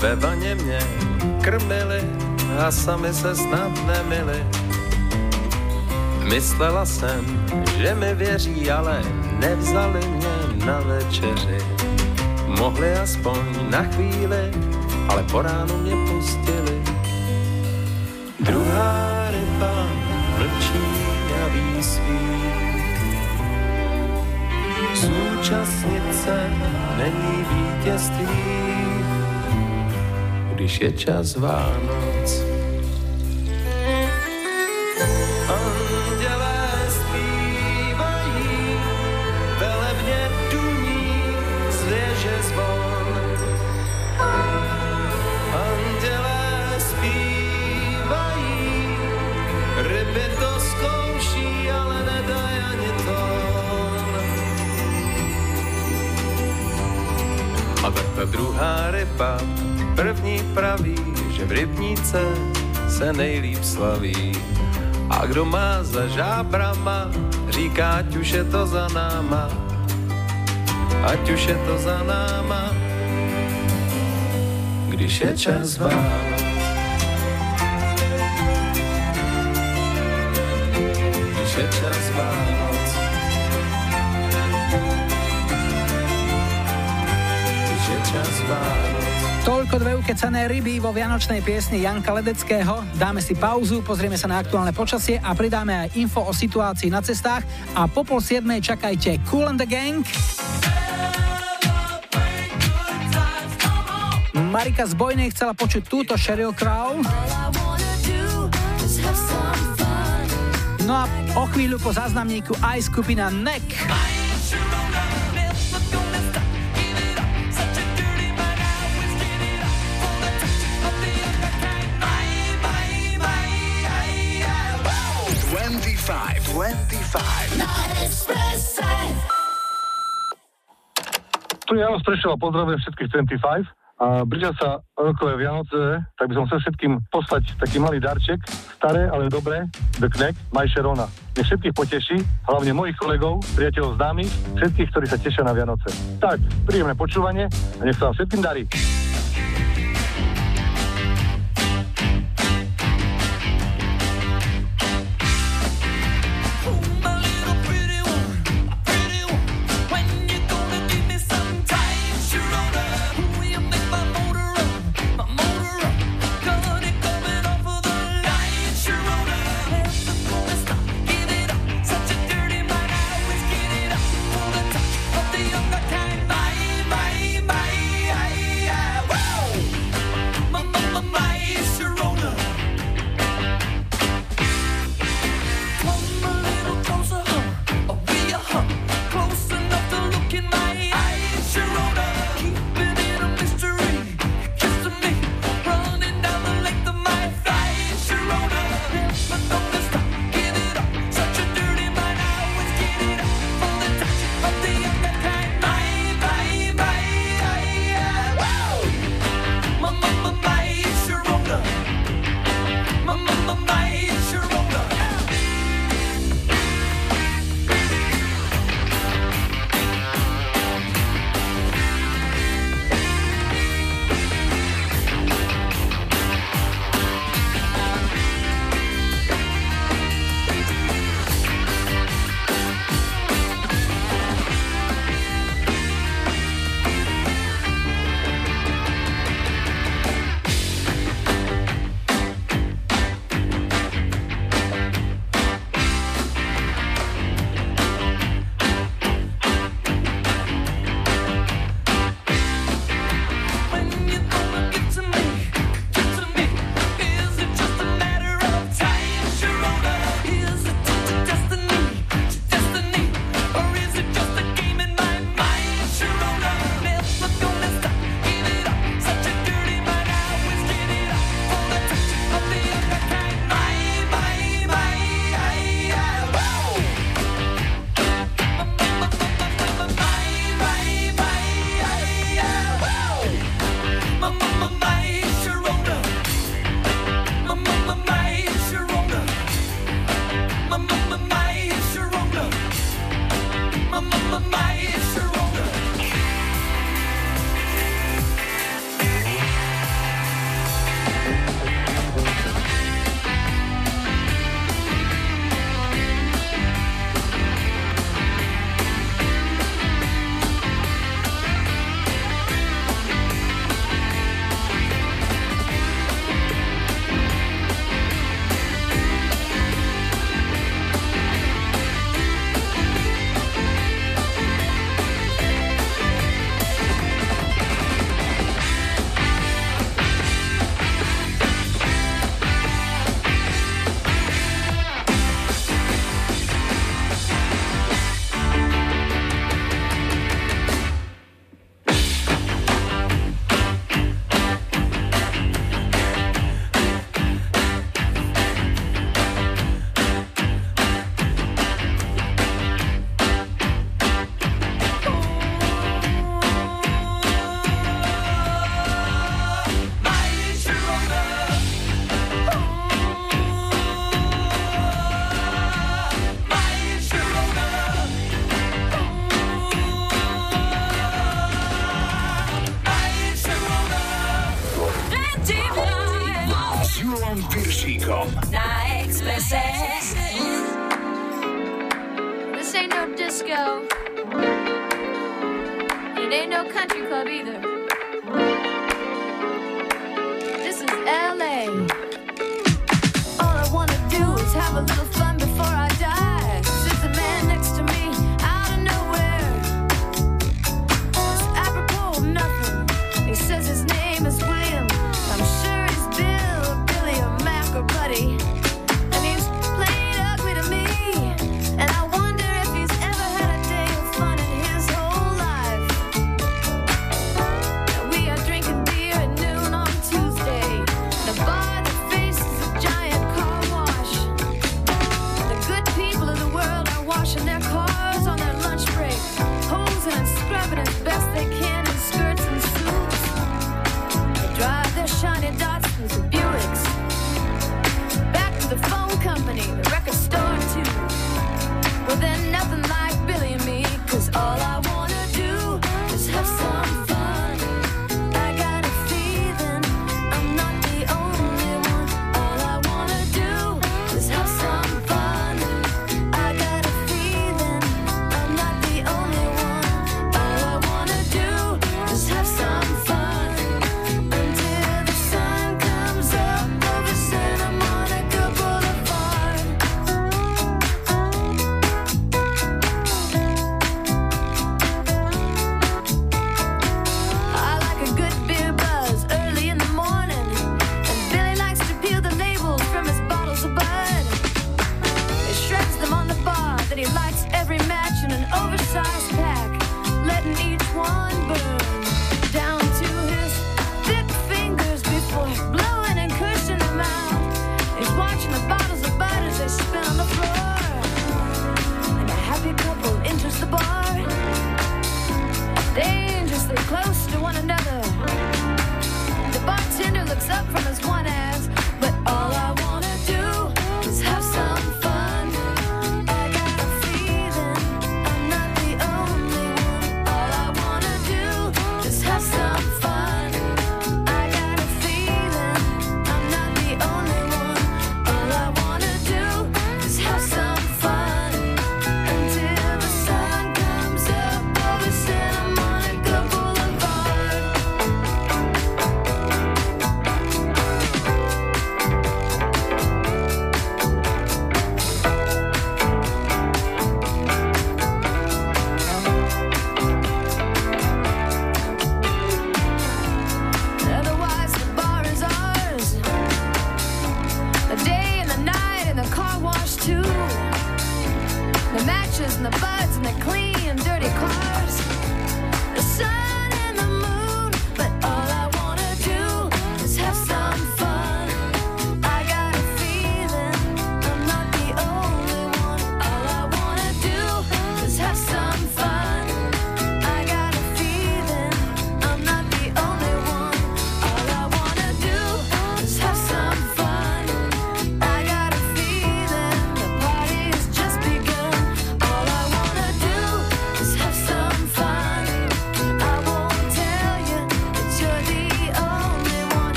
Ve vaně mě krmili a sami se snad nemili. Myslela jsem, že mi věří, ale nevzali mě na večeři. Mohli aspoň na chvíli, ale po ránu mě pustili. Druhá ryba mlčí a ví svý. Zúčastnit se není vítězství, když je čas Vánoc. Druhá ryba, první praví, že v rybníce se nejlíp slaví. A kdo má za žábrama, říká, ať už je to za náma, ať už je to za náma, když je čas Vánoc. Toľko dve ukecené ryby vo vianočnej piesni Janka Ledeckého. Dáme si pauzu, pozrieme sa na aktuálne počasie a pridáme aj info o situácii na cestách. A po pol siedmej čakajte Cool and the Gang. Marika z Bojnej chcela počuť túto Sheryl Crow. No a o chvíľu po záznamníku aj skupina NEC. Tu je Jano Sprešova, pozdravujem všetkých 25 a blížia sa rokové Vianoce, tak by som chcel všetkým poslať taký malý darček, staré, ale dobré, The Kneck, Majšerona. Nech všetkých poteší, hlavne mojich kolegov, priateľov známych, všetkých, ktorí sa tešia na Vianoce. Tak, príjemné počúvanie a nech sa vám všetkým darí.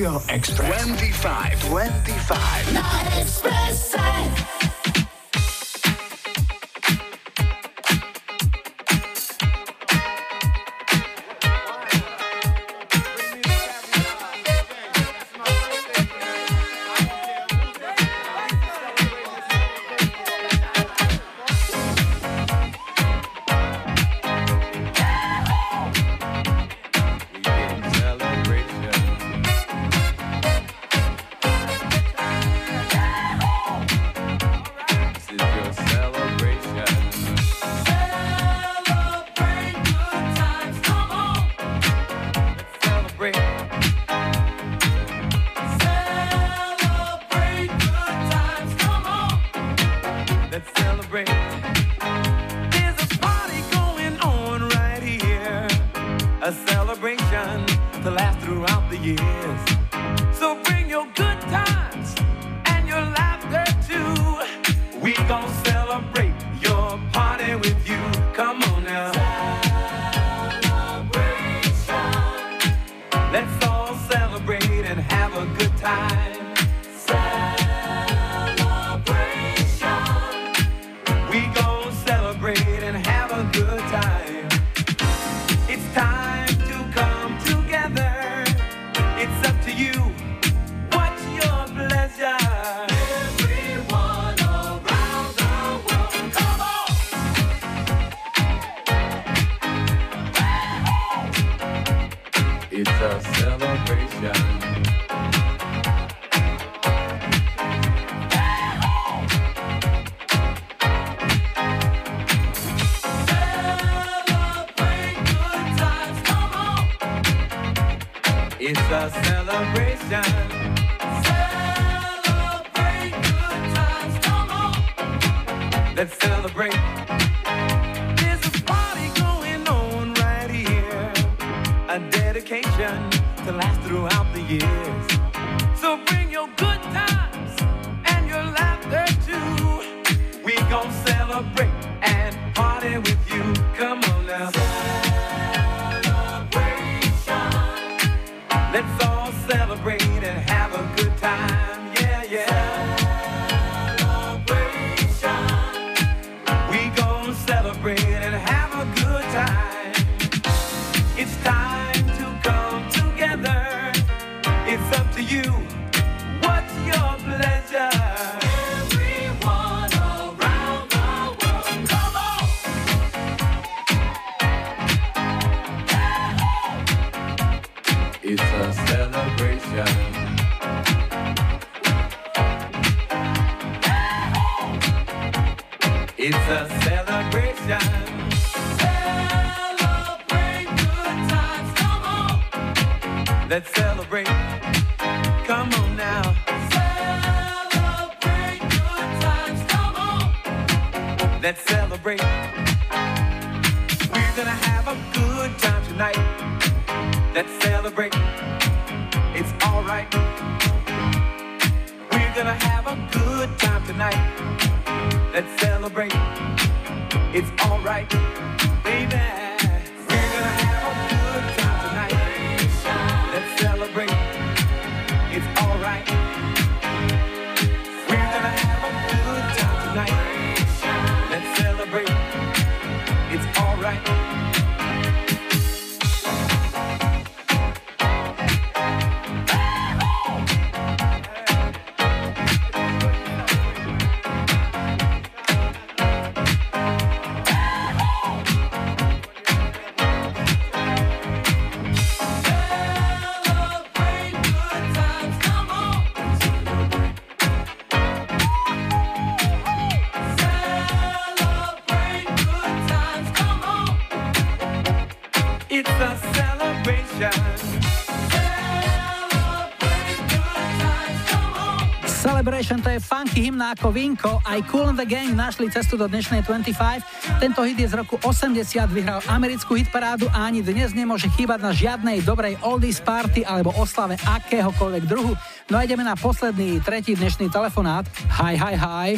Rádio Express. 25. 25. Na Expresse. You. Hymna ako Vinko, aj Cool and the Gang našli cestu do dnešnej 25. Tento hit je z roku 80, vyhral americkú hitparádu a ani dnes nemôže chýbať na žiadnej dobrej oldies party alebo oslave akéhokoľvek druhu. No a ideme na posledný, tretí dnešný telefonát. Hi, hi, hi.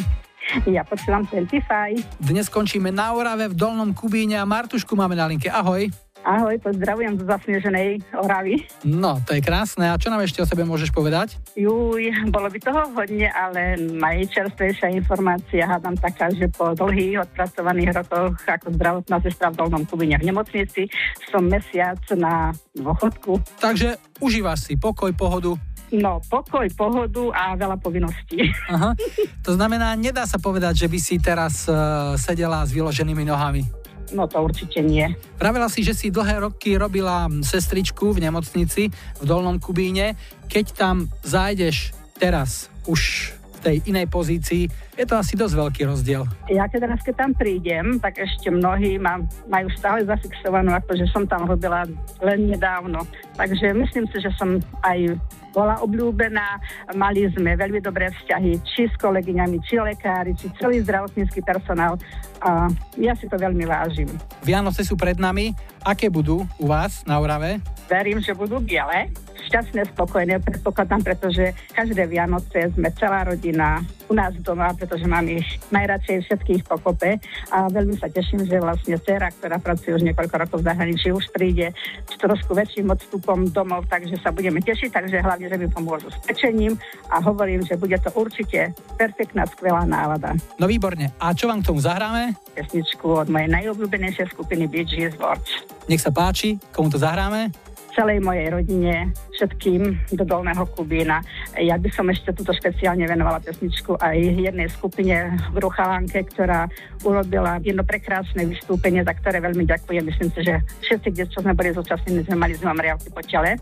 Ja počúvam 25. Dnes končíme na Orave v Dolnom Kubíne a Martušku máme na linke. Ahoj. Ahoj, pozdravujem zo zasneženej Oravy. No, to je krásne. A čo nám ešte o sebe môžeš povedať? Juj, bolo by toho hodne, ale najčerstvejšia informácia hádam taká, že po dlhých odpracovaných rokoch ako zdravotná sestra v Dolnom Kubíne v nemocnici som mesiac na dôchodku. Takže užívaš si pokoj, pohodu. No, pokoj, pohodu a veľa povinností. Aha. To znamená, nedá sa povedať, že by si teraz uh, sedela s vyloženými nohami. No to určite nie. Pravila si, že si dlhé roky robila sestričku v nemocnici v Dolnom Kubíne. Keď tam zájdeš teraz už v tej inej pozícii, je to asi dosť veľký rozdiel. Ja keď raz, keď tam prídem, tak ešte mnohí ma, majú stále zafixovanú, ako že som tam robila len nedávno. Takže myslím si, že som aj bola obľúbená, mali sme veľmi dobré vzťahy, či s kolegyňami, či lekári, či celý zdravotnícky personál. A ja si to veľmi vážim. Vianoce sú pred nami. Aké budú u vás na Orave? Verím, že budú biele, šťastné, spokojné, predpokladám, pretože každé Vianoce sme celá rodina u nás doma, pretože mám ich najradšej všetkých pokope a veľmi sa teším, že vlastne dcera, ktorá pracuje už niekoľko rokov v zahraničí, už príde s trošku väčším odstupom domov, takže sa budeme tešiť, takže hlavne, že mi pomôžu s pečením a hovorím, že bude to určite perfektná, skvelá nálada. No výborne. A čo vám k tomu zahráme? Pesničku od mojej najobľúbenejšej skupiny Bee Gees Watch. Nech sa páči, komu to zahráme? Celej mojej rodine, všetkým do Dolného Kubína. Ja by som ešte túto špeciálne venovala pesničku aj jednej skupine v Ruchalánke, ktorá urobila jedno prekrásne vystúpenie, za ktoré veľmi ďakujem. Myslím si, že všetci, kde čo sme boli zúčastnení, sme mali z memoriálky po tele.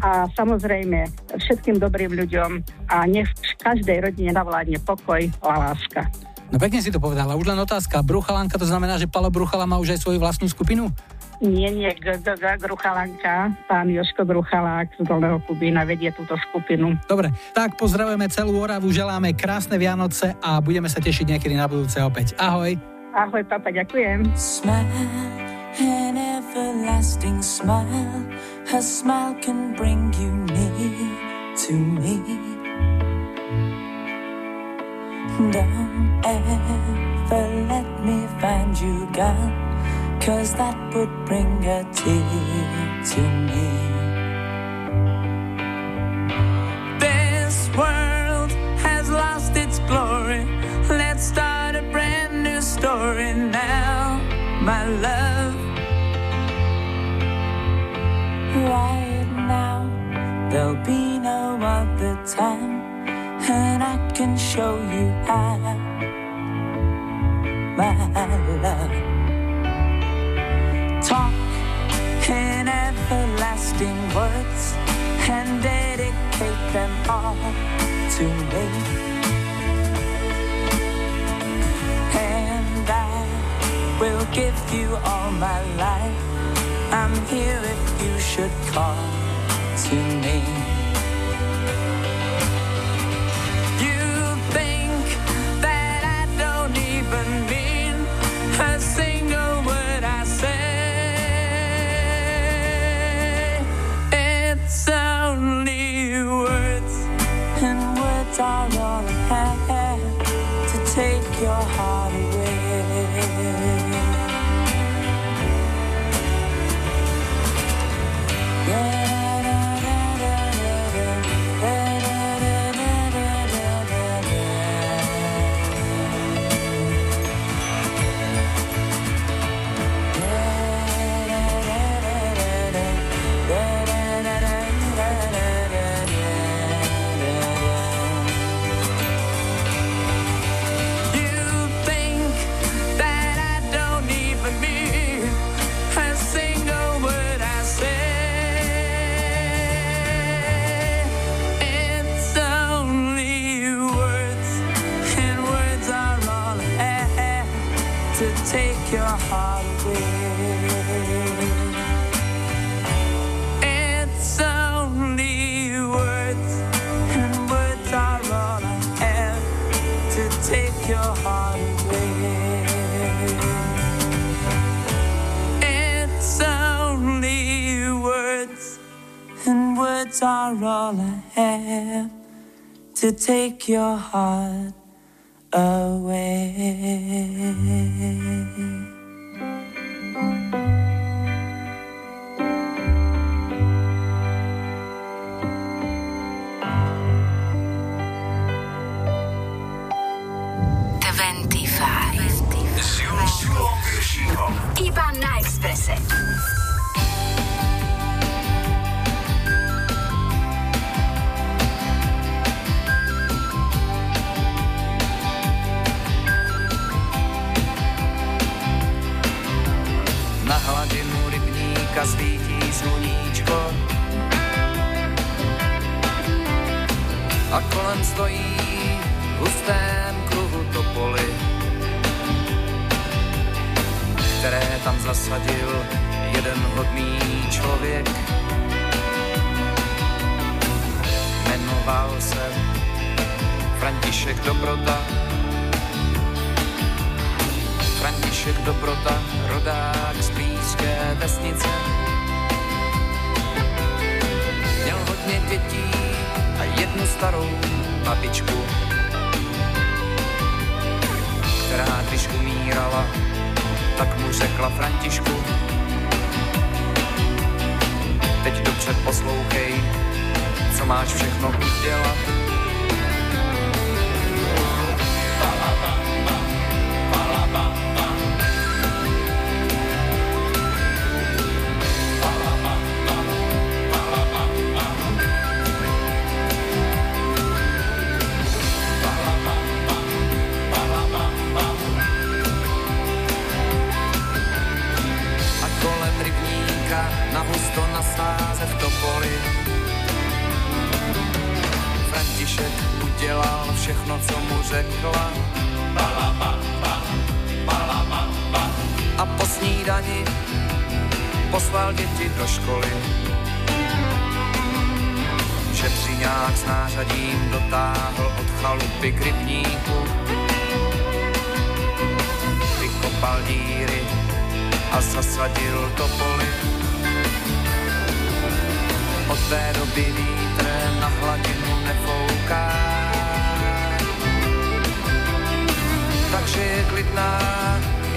A samozrejme všetkým dobrým ľuďom a nech v každej rodine navládne pokoj a láska. No pekne si to povedala. Už len otázka. Bruchalanka, to znamená, že Palo Bruchala má už aj svoju vlastnú skupinu? Nie, nie, Gruchalanka, pán Joško Gruchalák z Dolného Kubína vedie túto skupinu. Dobre, tak pozdravujeme celú Oravu, želáme krásne Vianoce a budeme sa tešiť niekedy na budúce opäť. Ahoj. Ahoj, papa, ďakujem. Smile, an everlasting smile. Her smile can bring you near to me. Don't ever let me find you gone, cause that would bring a tear to me. This world has lost its glory. Let's start a brand new story now, my love. Right now, there'll be no other time, and I can show you how, my love. Talk in everlasting words and dedicate them all to me. And I will give you all my life. I'm here if you should call to me. Are all I have to take your heart away. S Julom a kolem stojí v hustém kruhu topoly, které tam zasadil jeden hodný člověk. Jmenoval se František Dobrota. František Dobrota, rodák z blízké vesnice. Měl hodně dětí jednu starou babičku, která když umírala, tak mu řekla Františku. Teď dobře poslouchej, co máš všechno udělat. Udělal všechno, co mu řekla. A po snídani poslal děti do školy. Šetřiňák s nářadím dotáhl od chalupy k rybníku. Vykopal díry a zasadil topoly. Od té doby vítr na hladinu nefouká. Takže je klidná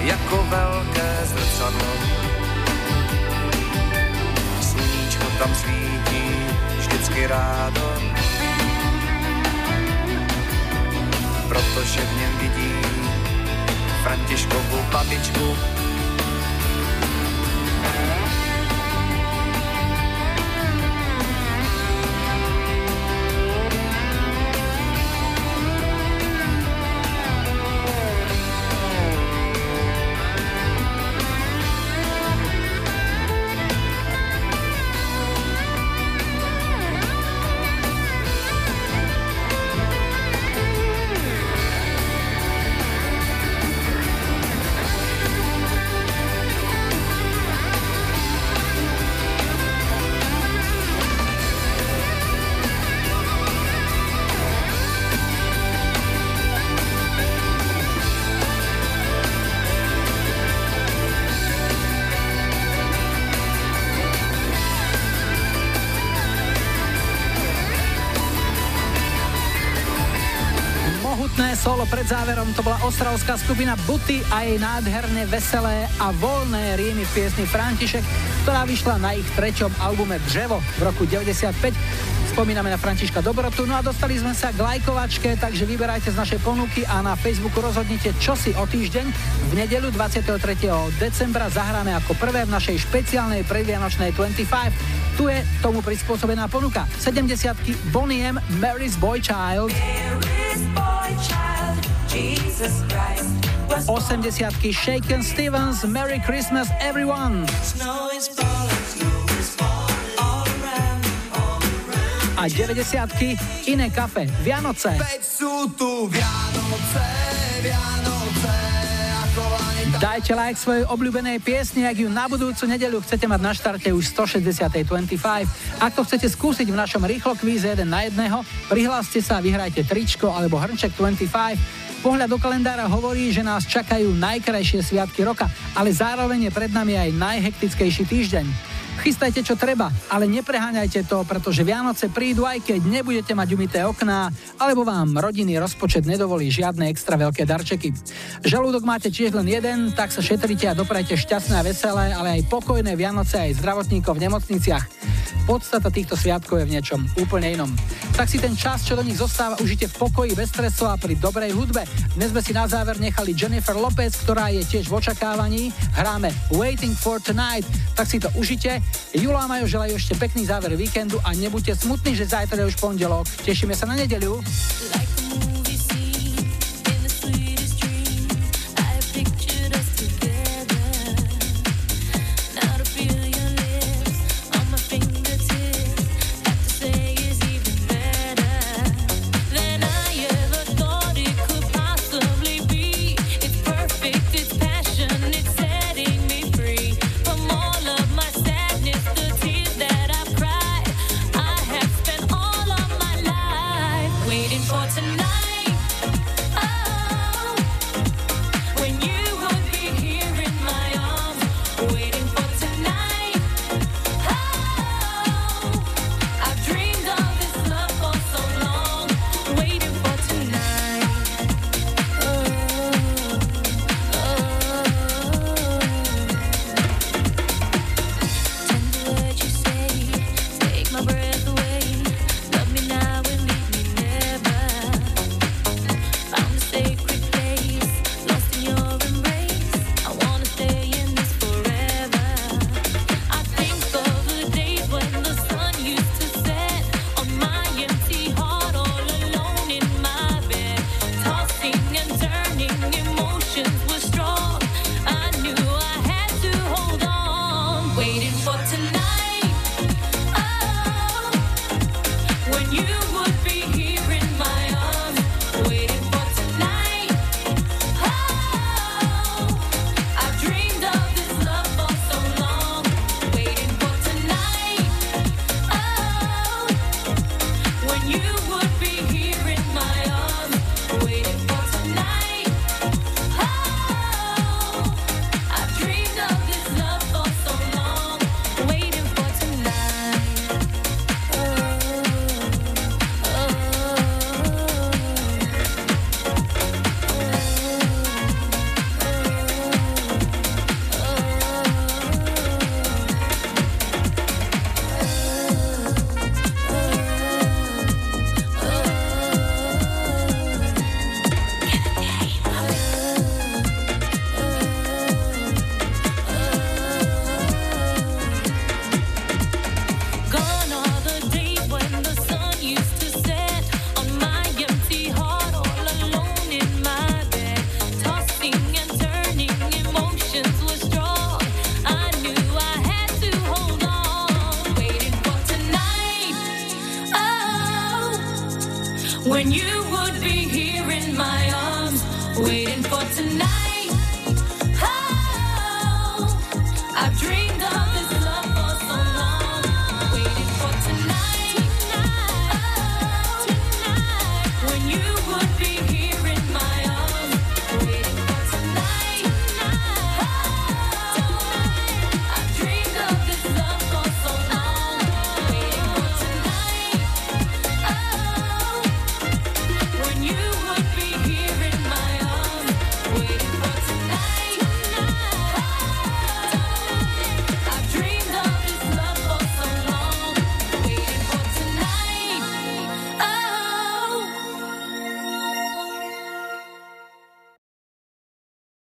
jako velké zrcadlo. Sluníčko tam svítí vždycky rádo. Protože v něm vidí Františkovu babičku pred záverom to bola ostravská skupina Buty a jej nádherne veselé a voľné rímy v piesni František, ktorá vyšla na ich treťom albume Dřevo v roku 95. Spomíname na Františka Dobrotu, no a dostali sme sa k lajkovačke, takže vyberajte z našej ponuky a na Facebooku rozhodnite, čo si o týždeň. V nedeľu 23. decembra zahráme ako prvé v našej špeciálnej predvianočnej 25. Tu je tomu prispôsobená ponuka. 70 Bonnie M, Mary's Boy Child. 80 Shaken Stevens, Merry Christmas Everyone. A 90 Iné kafe, Vianoce. Veď sú tu Vianoce, Vianoce. Dajte like svojej obľúbenej piesni, ak ju na budúcu nedeľu chcete mať na štarte už 160. 25. Ak to chcete skúsiť v našom rýchlo kvíze 1 na 1, prihláste sa a vyhrajte tričko alebo hrnček 25. Pohľad do kalendára hovorí, že nás čakajú najkrajšie sviatky roka, ale zároveň je pred nami aj najhektickejší týždeň. Chystajte čo treba, ale nepreháňajte to, pretože Vianoce prídu aj keď nebudete mať umité okná, alebo vám rodinný rozpočet nedovolí žiadne extra veľké darčeky. Žalúdok máte tiež len jeden, tak sa šetrite a doprajte šťastné a veselé, ale aj pokojné Vianoce aj zdravotníkov v nemocniciach. Podstata týchto sviatkov je v niečom úplne inom. Tak si ten čas, čo do nich zostáva, užite v pokoji, bez stresu a pri dobrej hudbe. Dnes sme si na záver nechali Jennifer Lopez, ktorá je tiež v očakávaní. Hráme Waiting for Tonight, tak si to užite. Julo a Majo želajú ešte pekný záver víkendu a nebuďte smutní, že zajtra je už pondelok. Tešíme sa na nedeľu. Waiting